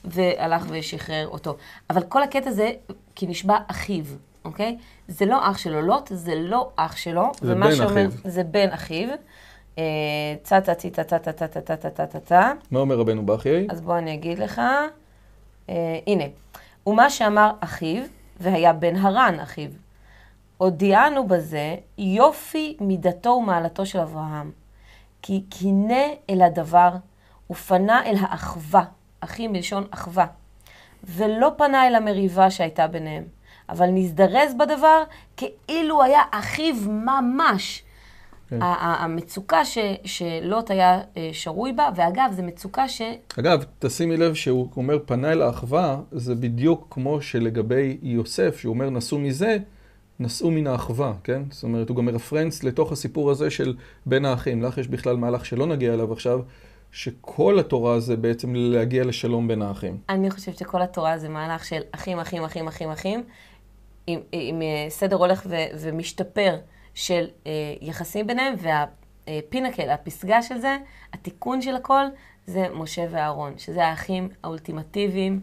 [SPEAKER 2] והלך ושחרר אותו. אבל כל הקטע זה, כי נשבע אחיו, אוקיי? זה לא אח שלו, לוט זה לא אח שלו.
[SPEAKER 1] זה בן שאומר, אחיו.
[SPEAKER 2] זה בן אחיו. צה צה צה צה צה צה צה צה צה צה צה.
[SPEAKER 1] מה אומר רבנו בכי?
[SPEAKER 2] אז בוא אני אגיד לך. אה, הנה, ומה שאמר אחיו, והיה בן הרן אחיו, הודיענו בזה יופי מידתו ומעלתו של אברהם, כי קינא אל הדבר ופנה אל האחווה, אחים מלשון אחווה, ולא פנה אל המריבה שהייתה ביניהם, אבל נזדרז בדבר כאילו היה אחיו ממש. כן. המצוקה ש, שלוט היה אה, שרוי בה, ואגב, זו מצוקה ש...
[SPEAKER 1] אגב, תשימי לב שהוא אומר פנה אל האחווה, זה בדיוק כמו שלגבי יוסף, שהוא אומר נסעו מזה, נסעו מן האחווה, כן? זאת אומרת, הוא גם מרפרנס לתוך הסיפור הזה של בין האחים. לך יש בכלל מהלך שלא נגיע אליו עכשיו, שכל התורה זה בעצם להגיע לשלום בין האחים.
[SPEAKER 2] אני חושבת שכל התורה זה מהלך של אחים, אחים, אחים, אחים, אחים, עם, עם אה, סדר הולך ו, ומשתפר. של אה, יחסים ביניהם, והפינקל, הפסגה של זה, התיקון של הכל, זה משה ואהרון, שזה האחים האולטימטיביים,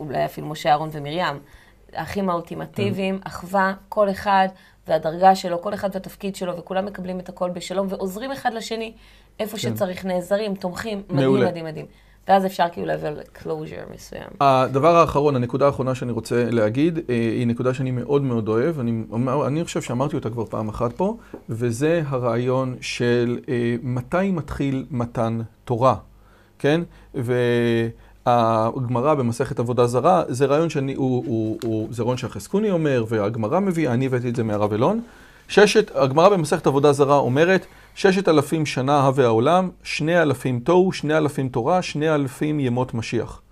[SPEAKER 2] אולי אפילו משה, אהרון ומרים, האחים האולטימטיביים, כן. אחווה, כל אחד והדרגה שלו, כל אחד והתפקיד שלו, וכולם מקבלים את הכל בשלום ועוזרים אחד לשני איפה כן. שצריך, נעזרים, תומכים, מדהים, מדהים, מדהים. ואז אפשר כאילו להביא לקלוז'ר מסוים.
[SPEAKER 1] הדבר האחרון, הנקודה האחרונה שאני רוצה להגיד, אה, היא נקודה שאני מאוד מאוד אוהב, אני, אני חושב שאמרתי אותה כבר פעם אחת פה, וזה הרעיון של אה, מתי מתחיל מתן תורה, כן? הגמרא במסכת עבודה זרה, זה רעיון שאני, הוא, הוא, הוא, זה רעיון שהחזקוני אומר, והגמרא מביאה, אני הבאתי את זה מהרב אלון. ששת, הגמרא במסכת עבודה זרה אומרת, ששת אלפים שנה הווה העולם, שני אלפים תוהו, שני אלפים תורה, שני אלפים ימות משיח.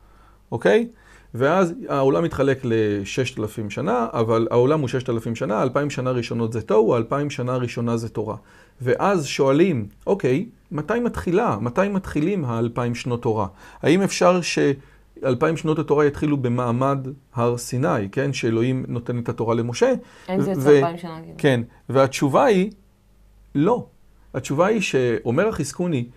[SPEAKER 1] אוקיי? ואז העולם מתחלק לששת אלפים שנה, אבל העולם הוא ששת אלפים שנה, אלפיים שנה ראשונות זה תוהו, אלפיים שנה ראשונה זה תורה. ואז שואלים, אוקיי, מתי מתחילה? מתי מתחילים האלפיים שנות תורה? האם אפשר שאלפיים שנות התורה יתחילו במעמד הר סיני, כן? שאלוהים נותן את התורה למשה?
[SPEAKER 2] האם זה יוצא אלפיים שנה? כאילו?
[SPEAKER 1] כן, והתשובה היא, לא. התשובה היא שאומר החזקוני,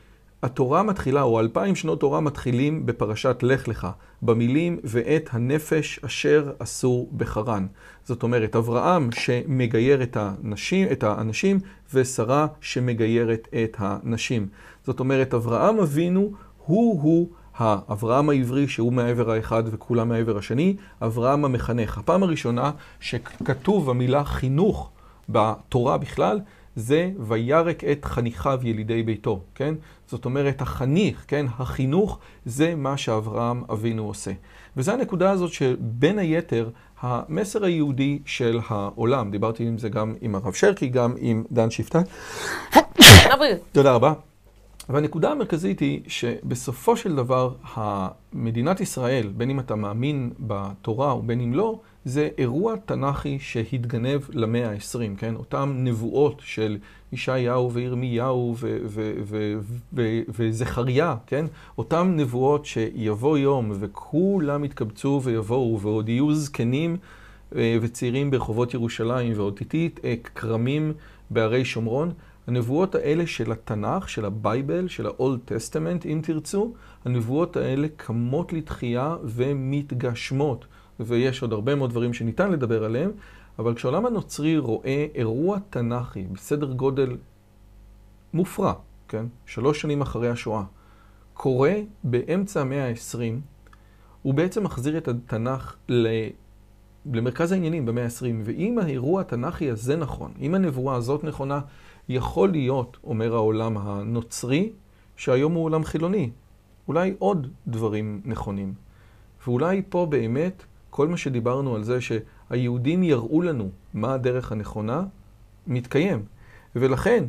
[SPEAKER 1] התורה מתחילה, או אלפיים שנות תורה מתחילים בפרשת לך לך, במילים ואת הנפש אשר אסור בחרן. זאת אומרת, אברהם שמגייר את הנשים, את האנשים, ושרה שמגיירת את הנשים. זאת אומרת, אברהם אבינו הוא-הוא האברהם העברי שהוא מהעבר האחד וכולם מהעבר השני, אברהם המחנך. הפעם הראשונה שכתוב המילה חינוך בתורה בכלל, זה וירק את חניכיו ילידי ביתו, כן? זאת אומרת, החניך, כן? החינוך, זה מה שאברהם אבינו עושה. וזו הנקודה הזאת שבין היתר, המסר היהודי של העולם, דיברתי עם זה גם עם הרב שרקי, גם עם דן שפטן. תודה רבה. והנקודה המרכזית היא שבסופו של דבר, מדינת ישראל, בין אם אתה מאמין בתורה ובין אם לא, זה אירוע תנ"כי שהתגנב למאה ה-20, כן? אותן נבואות של ישעיהו וירמיהו וזכריה, כן? אותן נבואות שיבוא יום וכולם יתקבצו ויבואו ועוד יהיו זקנים וצעירים ברחובות ירושלים ועוד תיטעי כרמים בהרי שומרון. הנבואות האלה של התנ"ך, של ה Bible, של ה-Old Testament, אם תרצו, הנבואות האלה קמות לתחייה ומתגשמות. ויש עוד הרבה מאוד דברים שניתן לדבר עליהם, אבל כשהעולם הנוצרי רואה אירוע תנ"כי בסדר גודל מופרע, כן? שלוש שנים אחרי השואה, קורה באמצע המאה ה-20, הוא בעצם מחזיר את התנ"ך ל... למרכז העניינים במאה ה-20, ואם האירוע התנ"כי הזה נכון, אם הנבואה הזאת נכונה, יכול להיות, אומר העולם הנוצרי, שהיום הוא עולם חילוני. אולי עוד דברים נכונים. ואולי פה באמת כל מה שדיברנו על זה שהיהודים יראו לנו מה הדרך הנכונה, מתקיים. ולכן,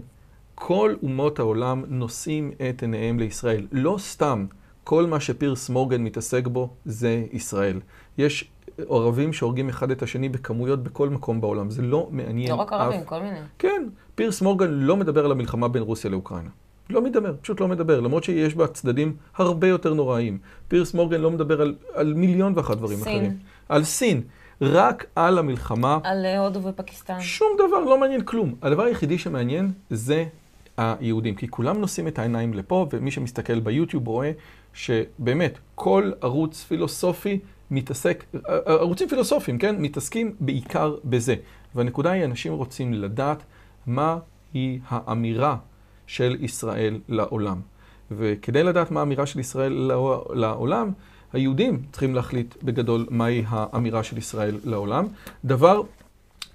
[SPEAKER 1] כל אומות העולם נושאים את עיניהם לישראל. לא סתם כל מה שפירס מורגן מתעסק בו זה ישראל. יש ערבים שהורגים אחד את השני בכמויות בכל מקום בעולם. זה לא מעניין
[SPEAKER 2] לא רק ערבים, כל מיני.
[SPEAKER 1] כן, פירס מורגן לא מדבר על המלחמה בין רוסיה לאוקראינה. לא מדבר, פשוט לא מדבר, למרות שיש בה צדדים הרבה יותר נוראיים. פירס מורגן לא מדבר על, על מיליון ואחת דברים סין. אחרים. על סין. רק על המלחמה.
[SPEAKER 2] על אה, הודו ופקיסטן.
[SPEAKER 1] שום דבר, לא מעניין כלום. הדבר היחידי שמעניין זה היהודים, כי כולם נושאים את העיניים לפה, ומי שמסתכל ביוטיוב רואה שבאמת כל ערוץ פילוסופי מתעסק, ערוצים פילוסופיים, כן? מתעסקים בעיקר בזה. והנקודה היא, אנשים רוצים לדעת מה היא האמירה של ישראל לעולם. וכדי לדעת מה האמירה של ישראל לעולם, היהודים צריכים להחליט בגדול מהי האמירה של ישראל לעולם. דבר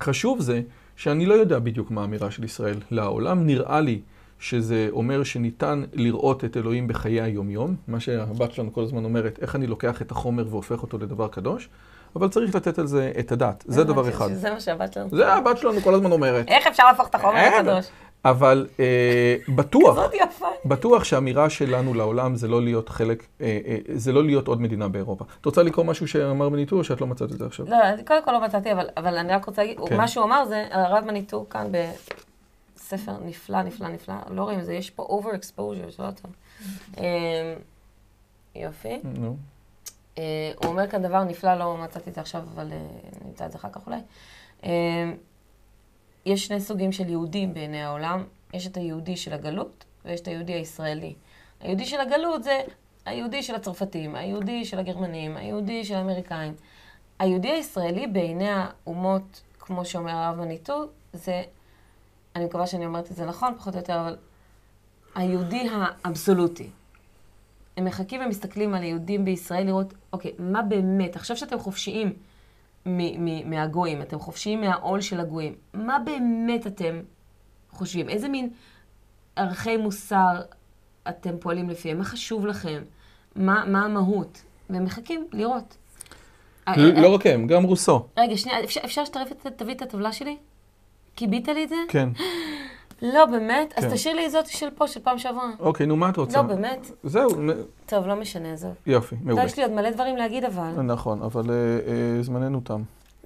[SPEAKER 1] חשוב זה שאני לא יודע בדיוק מה האמירה של ישראל לעולם. נראה לי שזה אומר שניתן לראות את אלוהים בחיי היומיום, מה שהבת שלנו כל הזמן אומרת, איך אני לוקח את החומר והופך אותו לדבר קדוש, אבל צריך לתת על זה את הדעת, זה דבר אחד.
[SPEAKER 2] זה מה שהבת שלנו...
[SPEAKER 1] זה הבת שלנו כל הזמן אומרת.
[SPEAKER 2] איך אפשר להפוך את החומר לקדוש?
[SPEAKER 1] אבל אה, בטוח, בטוח שהאמירה שלנו לעולם זה לא להיות חלק, אה, אה, זה לא להיות עוד מדינה באירופה. את רוצה לקרוא משהו שאמר מניטו או שאת לא מצאת את זה עכשיו?
[SPEAKER 2] לא, קודם כל לא מצאתי, אבל, אבל אני רק רוצה להגיד, כן. מה שהוא אמר זה, הרב מניטו כאן בספר נפלא, נפלא, נפלא, לא רואים את זה, יש פה over exposure, זה לא טוב. יופי. נו. הוא אומר כאן דבר נפלא, לא מצאתי את זה עכשיו, אבל נמצא את זה אחר כך אולי. יש שני סוגים של יהודים בעיני העולם. יש את היהודי של הגלות ויש את היהודי הישראלי. היהודי של הגלות זה היהודי של הצרפתים, היהודי של הגרמנים, היהודי של האמריקאים. היהודי הישראלי בעיני האומות, כמו שאומר הרב מניטו, זה, אני מקווה שאני אומרת את זה נכון פחות או יותר, אבל היהודי האבסולוטי. הם מחכים ומסתכלים על היהודים בישראל לראות, אוקיי, מה באמת, עכשיו שאתם חופשיים מהגויים, אתם חופשיים מהעול של הגויים. מה באמת אתם חושבים? איזה מין ערכי מוסר אתם פועלים לפיהם? מה חשוב לכם? מה, מה המהות? והם מחכים לראות.
[SPEAKER 1] ל- לא רק הם, גם רוסו.
[SPEAKER 2] רגע, שנייה, אפשר- שתביא תביא את הטבלה שלי? כיבית לי את זה?
[SPEAKER 1] כן.
[SPEAKER 2] לא, באמת? אז
[SPEAKER 1] כן.
[SPEAKER 2] תשאיר לי זאת של פה, של פעם שעברה.
[SPEAKER 1] אוקיי, נו, מה את רוצה?
[SPEAKER 2] לא, באמת?
[SPEAKER 1] זהו,
[SPEAKER 2] טוב, לא משנה, עזוב.
[SPEAKER 1] יופי, מעולה.
[SPEAKER 2] יש לי עוד מלא דברים להגיד, אבל.
[SPEAKER 1] נכון, אבל אה, אה, זמננו תם.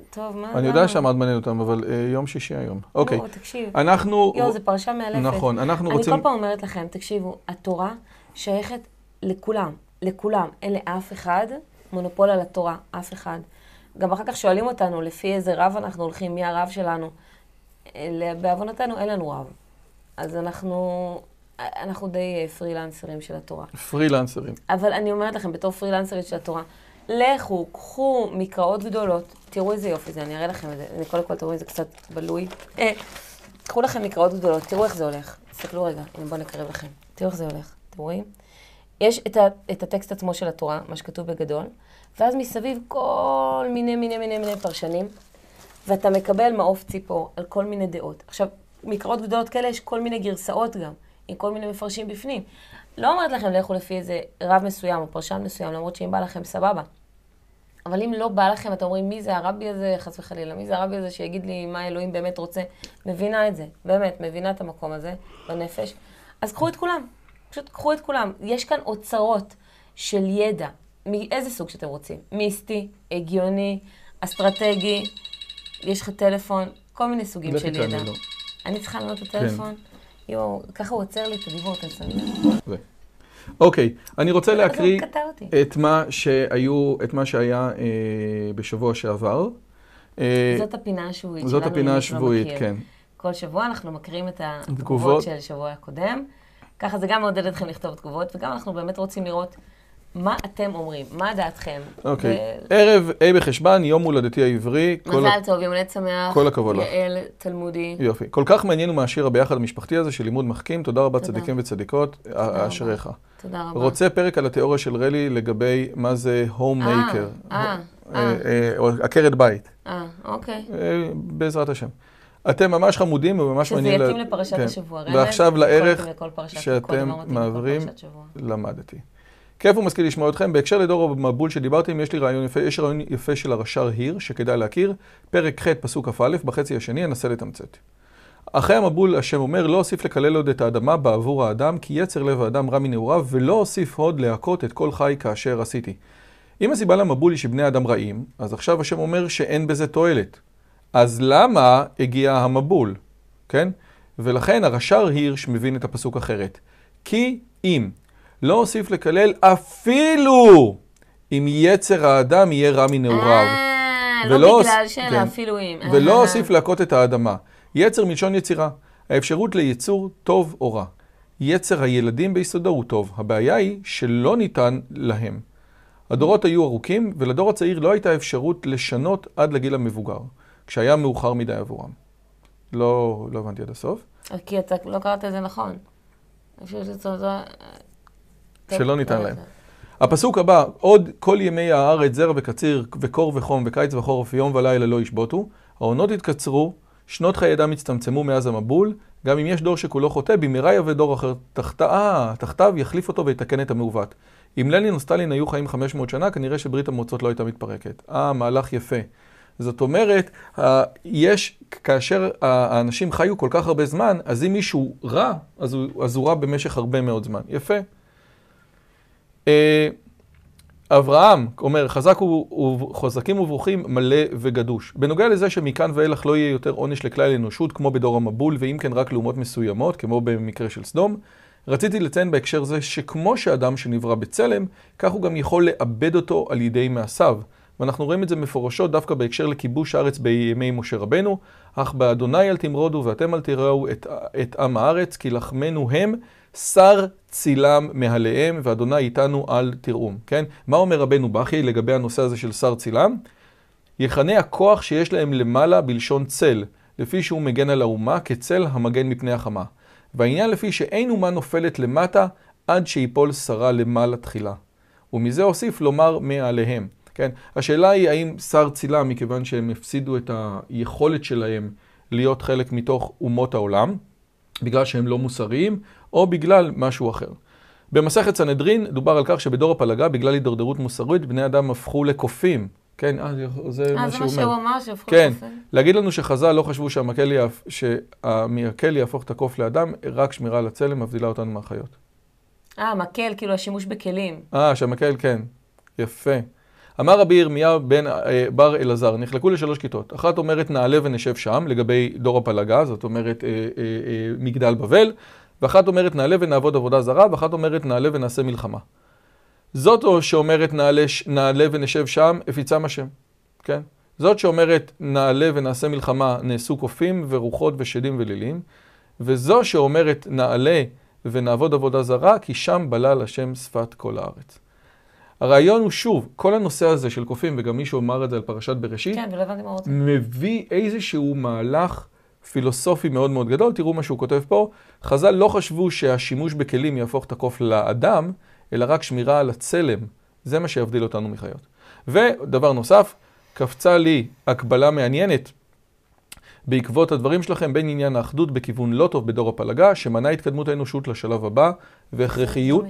[SPEAKER 2] טוב, מה?
[SPEAKER 1] אני? יודע שעמד זמננו תם, אבל אה, יום שישי היום. אוקיי.
[SPEAKER 2] נו, תקשיב.
[SPEAKER 1] אנחנו...
[SPEAKER 2] יואו, זו פרשה מאלפת.
[SPEAKER 1] נכון, אנחנו
[SPEAKER 2] אני
[SPEAKER 1] רוצים...
[SPEAKER 2] כל פעם אומרת לכם, תקשיבו, התורה שייכת לכולם, לכולם. אין לאף אחד מונופול על התורה, אף אחד. גם אחר כך שואלים אותנו, לפי איזה רב אנחנו הולכים, מי הרב שלנו. אלה- בעוונותינו אין לנו רב. אז אנחנו, אנחנו די אה, פרילנסרים של התורה.
[SPEAKER 1] פרילנסרים.
[SPEAKER 2] אבל אני אומרת לכם, בתור פרילנסרית של התורה, לכו, קחו מקראות גדולות, תראו איזה יופי זה, אני אראה לכם את זה. אני קודם כל תראו איזה קצת בלוי. אה, קחו לכם מקראות גדולות, תראו איך זה הולך. תסתכלו רגע, הנה בואו נקרב לכם. תראו איך זה הולך, אתם רואים? יש את, ה, את הטקסט עצמו של התורה, מה שכתוב בגדול, ואז מסביב כל מיני מיני מיני מיני פרשנים, ואתה מקבל מעוף ציפור על כל מיני דעות. עכשיו, מקראות גדולות כאלה יש כל מיני גרסאות גם, עם כל מיני מפרשים בפנים. לא אומרת לכם לכו לפי איזה רב מסוים או פרשן מסוים, למרות שאם בא לכם, סבבה. אבל אם לא בא לכם, אתם אומרים, מי זה הרבי הזה, חס וחלילה, מי זה הרבי הזה שיגיד לי מה אלוהים באמת רוצה? מבינה את זה, באמת, מבינה את המקום הזה בנפש. אז קחו את כולם, פשוט קחו את כולם. יש כאן אוצרות של ידע, מאיזה סוג שאתם רוצים. מיסטי, הגיוני, אסטרטגי, יש לך טלפון, כל מיני סוגים של ידע.
[SPEAKER 1] לו.
[SPEAKER 2] אני צריכה לענות את הטלפון? יואו, ככה הוא עוצר לי את הדיבור, לב?
[SPEAKER 1] זה. אוקיי, אני רוצה להקריא. את מה שהיו, את מה שהיה אה, בשבוע שעבר. אה,
[SPEAKER 2] זאת הפינה השבועית
[SPEAKER 1] זאת
[SPEAKER 2] שלנו,
[SPEAKER 1] הפינה
[SPEAKER 2] למי שלא
[SPEAKER 1] השבועית. כן.
[SPEAKER 2] כל שבוע אנחנו מקריאים את
[SPEAKER 1] תגובות.
[SPEAKER 2] התגובות של שבוע הקודם. ככה זה גם מעודד אתכם לכתוב תגובות, וגם אנחנו באמת רוצים לראות מה אתם אומרים, מה דעתכם.
[SPEAKER 1] אוקיי.
[SPEAKER 2] ו-
[SPEAKER 1] ערב ה' בחשוון, יום הולדתי העברי. כל ה-
[SPEAKER 2] מזל טוב, יום הולדת שמח.
[SPEAKER 1] כל הכבוד לך.
[SPEAKER 2] יעל תלמודי.
[SPEAKER 1] יופי. כל כך מעניין ומעשיר הביחד המשפחתי הזה של לימוד מחכים. תודה רבה
[SPEAKER 2] תודה.
[SPEAKER 1] צדיקים וצדיקות. אשריך.
[SPEAKER 2] תודה רבה.
[SPEAKER 1] רוצה פרק על התיאוריה של רלי לגבי מה זה הום
[SPEAKER 2] אה,
[SPEAKER 1] מייקר.
[SPEAKER 2] אה,
[SPEAKER 1] או עקרת בית.
[SPEAKER 2] אה, אוקיי.
[SPEAKER 1] אה, בעזרת השם. אתם ממש חמודים וממש
[SPEAKER 2] שזה
[SPEAKER 1] מעניין.
[SPEAKER 2] יתאים לפרשת
[SPEAKER 1] כן.
[SPEAKER 2] השבוע.
[SPEAKER 1] ועכשיו
[SPEAKER 2] כל
[SPEAKER 1] לערך
[SPEAKER 2] כל
[SPEAKER 1] שאתם
[SPEAKER 2] שבוע.
[SPEAKER 1] למדתי. כיף ומשכיל לשמוע אתכם. בהקשר לדור המבול שדיברתם, יש לי רעיון יפה, יש רעיון יפה של הרש"ר היר, שכדאי להכיר. פרק ח', פסוק כ"א, בחצי השני, אנסה לתמצת. אחרי המבול, השם אומר, לא אוסיף לקלל עוד את האדמה בעבור האדם, כי יצר לב האדם רע מנעוריו, ולא אוסיף עוד להכות את כל חי כאשר עשיתי. אם הסיבה למבול היא שבני אדם רעים, אז עכשיו השם אומר שאין בזה תועלת. אז למה הגיע המבול? כן? ולכן הרש"ר הירש מבין את הפסוק אחרת. כי אם לא אוסיף לקלל אפילו אם יצר האדם יהיה רע מנעוריו.
[SPEAKER 2] אה, לא בגלל שאלה,
[SPEAKER 1] כן.
[SPEAKER 2] אפילו אם.
[SPEAKER 1] ולא
[SPEAKER 2] אה.
[SPEAKER 1] אוסיף להכות את האדמה. יצר מלשון יצירה. האפשרות ליצור טוב או רע. יצר הילדים ביסודו הוא טוב. הבעיה היא שלא ניתן להם. הדורות היו ארוכים, ולדור הצעיר לא הייתה אפשרות לשנות עד לגיל המבוגר, כשהיה מאוחר מדי עבורם. לא, לא הבנתי עד הסוף.
[SPEAKER 2] כי אתה לא קראת את זה נכון. אני חושבת שזה... זה- טוב,
[SPEAKER 1] שלא ניתן להם. הפסוק הבא, עוד כל ימי הארץ זרע וקציר וקור וחום וקיץ וחורף ויום ולילה לא ישבותו, העונות התקצרו, שנות חיי אדם הצטמצמו מאז המבול, גם אם יש דור שכולו חוטא, במהרה יבוא דור אחר תחת... אה, תחתיו יחליף אותו ויתקן את המעוות. אם לנין או סטלין היו חיים 500 שנה, כנראה שברית המועצות לא הייתה מתפרקת. אה, מהלך יפה. זאת אומרת, יש, כאשר האנשים חיו כל כך הרבה זמן, אז אם מישהו רע, אז הוא, אז הוא רע במשך הרבה מאוד זמן. יפה. אה, אברהם אומר, חזק ו- חזקים וברוכים, מלא וגדוש. בנוגע לזה שמכאן ואילך לא יהיה יותר עונש לכלל האנושות, כמו בדור המבול, ואם כן רק לאומות מסוימות, כמו במקרה של סדום, רציתי לציין בהקשר זה שכמו שאדם שנברא בצלם, כך הוא גם יכול לאבד אותו על ידי מעשיו. ואנחנו רואים את זה מפורשות דווקא בהקשר לכיבוש הארץ בימי משה רבנו, אך באדוני אל תמרודו ואתם אל תיראו את, את עם הארץ, כי לחמנו הם שר צילם מעליהם, ואדוני איתנו אל תראום. כן? מה אומר רבנו בכי לגבי הנושא הזה של שר צילם? יכנה הכוח שיש להם למעלה בלשון צל, לפי שהוא מגן על האומה כצל המגן מפני החמה. והעניין לפי שאין אומה נופלת למטה עד שיפול שרה למעלה תחילה. ומזה הוסיף לומר מעליהם. כן? השאלה היא האם שר צילם, מכיוון שהם הפסידו את היכולת שלהם להיות חלק מתוך אומות העולם, בגלל שהם לא מוסריים, או בגלל משהו אחר. במסכת סנהדרין דובר על כך שבדור הפלגה, בגלל הידרדרות מוסרית, בני אדם הפכו לקופים. כן, אה, זה
[SPEAKER 2] אה,
[SPEAKER 1] מה
[SPEAKER 2] זה
[SPEAKER 1] שהוא
[SPEAKER 2] מה שהוא
[SPEAKER 1] אומר.
[SPEAKER 2] אמר, שהפכו
[SPEAKER 1] כן,
[SPEAKER 2] לקופים?
[SPEAKER 1] להגיד לנו שחז"ל לא חשבו שהמקל יהפ- שהמקל יהפוך את הקוף לאדם, רק שמירה על הצלם מבדילה אותנו מהחיות.
[SPEAKER 2] אה, מקל, כאילו השימוש בכלים.
[SPEAKER 1] אה, שהמקל, כן. יפה. אמר רבי ירמיה בן אה, בר אלעזר, נחלקו לשלוש כיתות. אחת אומרת נעלה ונשב שם, לגבי דור הפלגה, זאת אומרת אה, אה, אה, מגדל בבל, ואחת אומרת נעלה ונעבוד עבודה זרה, ואחת אומרת נעלה ונעשה מלחמה. זאת או שאומרת נעלה, נעלה ונשב שם, הפיצם השם, כן? זאת שאומרת נעלה ונעשה מלחמה, נעשו קופים ורוחות ושדים ולילים, וזו שאומרת נעלה ונעבוד עבודה זרה, כי שם בלל השם שפת כל הארץ. הרעיון הוא שוב, כל הנושא הזה של קופים, וגם מישהו אמר את זה על פרשת בראשית,
[SPEAKER 2] כן.
[SPEAKER 1] מביא איזשהו מהלך פילוסופי מאוד מאוד גדול. תראו מה שהוא כותב פה. חז"ל לא חשבו שהשימוש בכלים יהפוך את הקוף לאדם, אלא רק שמירה על הצלם. זה מה שיבדיל אותנו מחיות. ודבר נוסף, קפצה לי הקבלה מעניינת בעקבות הדברים שלכם בין עניין האחדות בכיוון לא טוב בדור הפלגה, שמנע התקדמות האנושות לשלב הבא, והכרחיות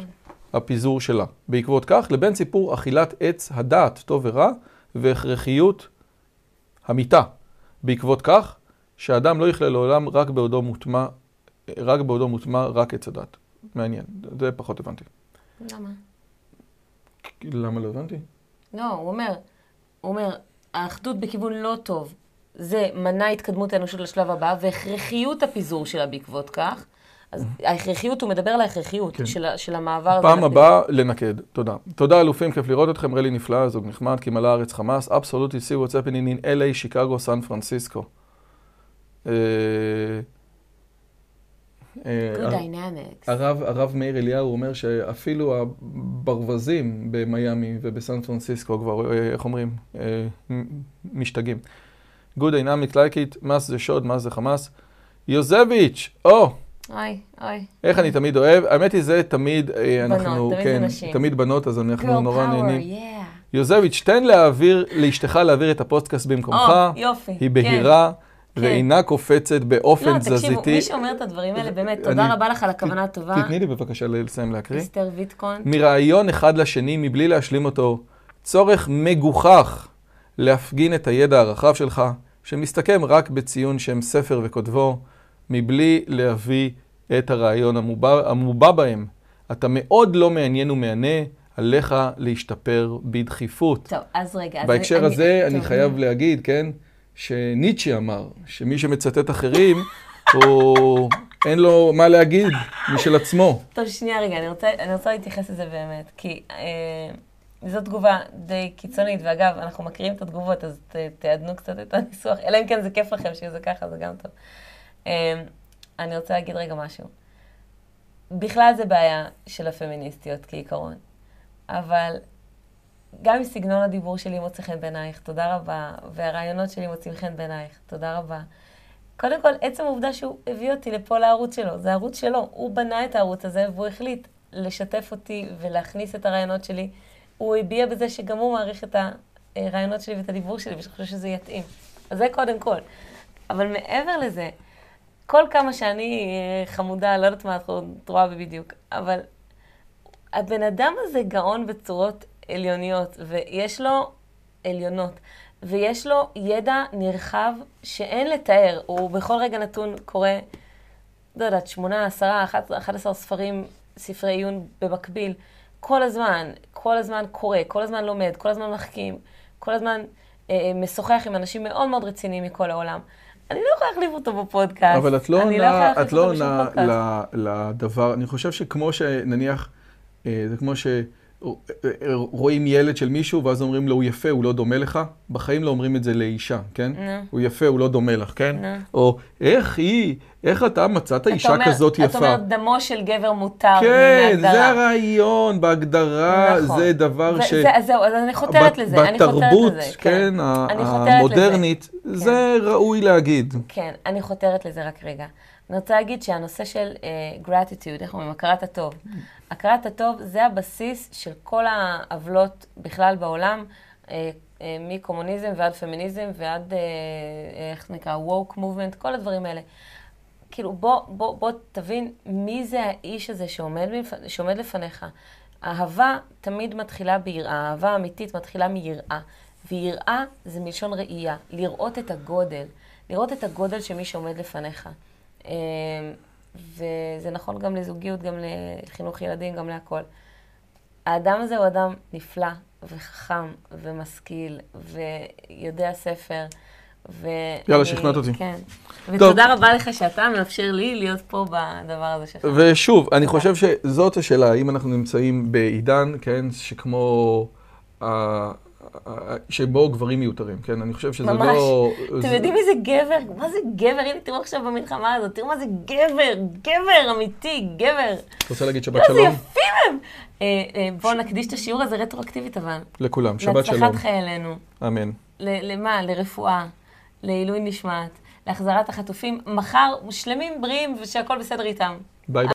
[SPEAKER 1] הפיזור שלה. בעקבות כך, לבין סיפור אכילת עץ הדעת, טוב ורע, והכרחיות המיתה. בעקבות כך, שהאדם לא יכלה לעולם רק בעודו מוטמע, רק בעודו מוטמע רק עץ הדת. מעניין, זה פחות הבנתי.
[SPEAKER 2] למה?
[SPEAKER 1] למה לא הבנתי?
[SPEAKER 2] לא, הוא אומר, הוא אומר, האחדות בכיוון לא טוב, זה מנע התקדמות האנושות לשלב הבא, והכרחיות הפיזור שלה בעקבות כך. אז ההכרחיות, הוא מדבר על ההכרחיות
[SPEAKER 1] כן.
[SPEAKER 2] של, של המעבר הזה.
[SPEAKER 1] פעם הבאה לנקד, תודה. תודה אלופים, כיף לראות אתכם, רלי נפלא, זוג נחמד, כי מלא הארץ חמאס, see what's happening in LA, שיקגו, סן פרנסיסקו. אה, אה,
[SPEAKER 2] Good
[SPEAKER 1] הר-
[SPEAKER 2] dynamics.
[SPEAKER 1] הרב, הרב מאיר אליהו אומר שאפילו הברווזים במיאמי ובסן פרנסיסקו כבר, אה, איך אומרים, אה, משתגעים. Good dynamic like it, מה זה שוד, מה זה חמאס. יוזביץ', או,
[SPEAKER 2] אוי, אוי.
[SPEAKER 1] איך אני תמיד אוהב, האמת היא זה תמיד, אה,
[SPEAKER 2] בנות,
[SPEAKER 1] אנחנו,
[SPEAKER 2] זה
[SPEAKER 1] כן. תמיד בנות, אז אנחנו נורא נהנים. יוזביץ', תן להעביר, לאשתך להעביר את הפודקאסט במקומך,
[SPEAKER 2] או, יופי.
[SPEAKER 1] היא בהירה
[SPEAKER 2] כן.
[SPEAKER 1] ואינה קופצת באופן
[SPEAKER 2] לא, תקשיבו,
[SPEAKER 1] תזזיתי.
[SPEAKER 2] מי שאומר את הדברים האלה, באמת, תודה
[SPEAKER 1] אני-
[SPEAKER 2] רבה לך על הכוונה הטובה.
[SPEAKER 1] תתני לי בבקשה לסיים להקריא.
[SPEAKER 2] אסתר ויטקון.
[SPEAKER 1] מרעיון אחד לשני מבלי להשלים אותו, צורך מגוחך להפגין את הידע הרחב שלך, שמסתכם רק בציון שם ספר וכותבו, מבלי להביא את הרעיון המובע, המובע בהם. אתה מאוד לא מעניין ומהנה, עליך להשתפר בדחיפות.
[SPEAKER 2] טוב, אז רגע. אז
[SPEAKER 1] בהקשר הזה אני
[SPEAKER 2] טוב,
[SPEAKER 1] חייב להגיד, כן, שניטשה אמר, שמי שמצטט אחרים, הוא... אין לו מה להגיד משל עצמו.
[SPEAKER 2] טוב, שנייה רגע, אני רוצה, אני רוצה להתייחס לזה באמת, כי אה, זו תגובה די קיצונית, ואגב, אנחנו מכירים את התגובות, אז ת, תעדנו קצת את הניסוח, אלא אם כן זה כיף לכם שזה ככה, זה גם טוב. אה, אני רוצה להגיד רגע משהו. בכלל זה בעיה של הפמיניסטיות כעיקרון, אבל גם אם סגנון הדיבור שלי מוצא חן בעינייך, תודה רבה, והרעיונות שלי מוצאים חן בעינייך, תודה רבה. קודם כל, עצם העובדה שהוא הביא אותי לפה לערוץ שלו, זה הערוץ שלו. הוא בנה את הערוץ הזה והוא החליט לשתף אותי ולהכניס את הרעיונות שלי. הוא הביע בזה שגם הוא מעריך את הרעיונות שלי ואת הדיבור שלי ושחושב שזה יתאים. אז זה קודם כל. אבל מעבר לזה, כל כמה שאני אה, חמודה, לא יודעת מה את רואה בדיוק, אבל הבן אדם הזה גאון בצורות עליוניות, ויש לו עליונות, ויש לו ידע נרחב שאין לתאר. הוא בכל רגע נתון קורא, לא יודעת, שמונה, עשרה, אחת- 11 ספרים, ספרי עיון במקביל. כל הזמן, כל הזמן קורא, כל הזמן לומד, כל הזמן מחכים, כל הזמן אה, משוחח עם אנשים מאוד מאוד רציניים מכל העולם. אני לא יכולה להחליף אותו בפודקאסט.
[SPEAKER 1] אבל את לא
[SPEAKER 2] יכולה
[SPEAKER 1] עונה,
[SPEAKER 2] להחליף
[SPEAKER 1] את לא עונה לדבר, אני חושב שכמו שנניח, אה, זה כמו שרואים ילד של מישהו ואז אומרים לו הוא יפה, הוא לא דומה לך, בחיים לא אומרים את זה לאישה, כן?
[SPEAKER 2] נו.
[SPEAKER 1] הוא יפה, הוא לא דומה לך, כן?
[SPEAKER 2] נו.
[SPEAKER 1] או איך היא, איך אתה מצאת אישה
[SPEAKER 2] אומר-
[SPEAKER 1] כזאת יפה?
[SPEAKER 2] אתה אומר, דמו של גבר מותר
[SPEAKER 1] כן,
[SPEAKER 2] מההגדרה.
[SPEAKER 1] זה הרעיון, בהגדרה,
[SPEAKER 2] נכון.
[SPEAKER 1] זה דבר
[SPEAKER 2] ו-
[SPEAKER 1] ש...
[SPEAKER 2] זה- זהו, אז אני חותרת
[SPEAKER 1] בת-
[SPEAKER 2] לזה, אני חותרת
[SPEAKER 1] בתרבות,
[SPEAKER 2] לזה.
[SPEAKER 1] כן, ה-
[SPEAKER 2] אני חותרת לזה.
[SPEAKER 1] המודרנית, זה ראוי להגיד.
[SPEAKER 2] כן, אני חותרת לזה רק רגע. אני רוצה להגיד שהנושא של uh, gratitude, איך אומרים, הכרת הטוב. הכרת הטוב זה הבסיס של כל העוולות בכלל בעולם, uh, uh, מקומוניזם ועד פמיניזם ועד, uh, איך זה נקרא, woke movement, כל הדברים האלה. כאילו, בוא, בוא, בוא תבין מי זה האיש הזה שעומד, שעומד לפניך. אהבה תמיד מתחילה ביראה, אהבה אמיתית מתחילה מיראה. ויראה זה מלשון ראייה, לראות את הגודל, לראות את הגודל של מי שעומד לפניך. אה, וזה נכון גם לזוגיות, גם לחינוך ילדים, גם להכל. האדם הזה הוא אדם נפלא וחכם ומשכיל ויודע ספר. ו...
[SPEAKER 1] יאללה, שכנעת אותי.
[SPEAKER 2] כן. ותודה רבה לך שאתה מאפשר לי להיות פה בדבר הזה שלך.
[SPEAKER 1] ושוב, אני חושב שזאת השאלה, האם אנחנו נמצאים בעידן, כן, שכמו... ה- שבו גברים מיותרים, כן? אני חושב שזה
[SPEAKER 2] ממש.
[SPEAKER 1] לא...
[SPEAKER 2] אתם
[SPEAKER 1] זה-
[SPEAKER 2] יודעים מי זה גבר? מה זה גבר? הנה, תראו עכשיו במלחמה הזאת, תראו מה זה גבר, גבר אמיתי, גבר.
[SPEAKER 1] רוצה להגיד שבת
[SPEAKER 2] איזה
[SPEAKER 1] שלום
[SPEAKER 2] יפים הם! אה, אה, בואו נקדיש את השיעור הזה רטרואקטיבית אבל.
[SPEAKER 1] לכולם, שבת
[SPEAKER 2] להצלחת
[SPEAKER 1] שלום,
[SPEAKER 2] חיילינו.
[SPEAKER 1] אמן.
[SPEAKER 2] למה? לרפואה, לעילוי נשמת, להחזרת החטופים, מחר שלמים, בריאים, ושהכול בסדר איתם.
[SPEAKER 1] ביי.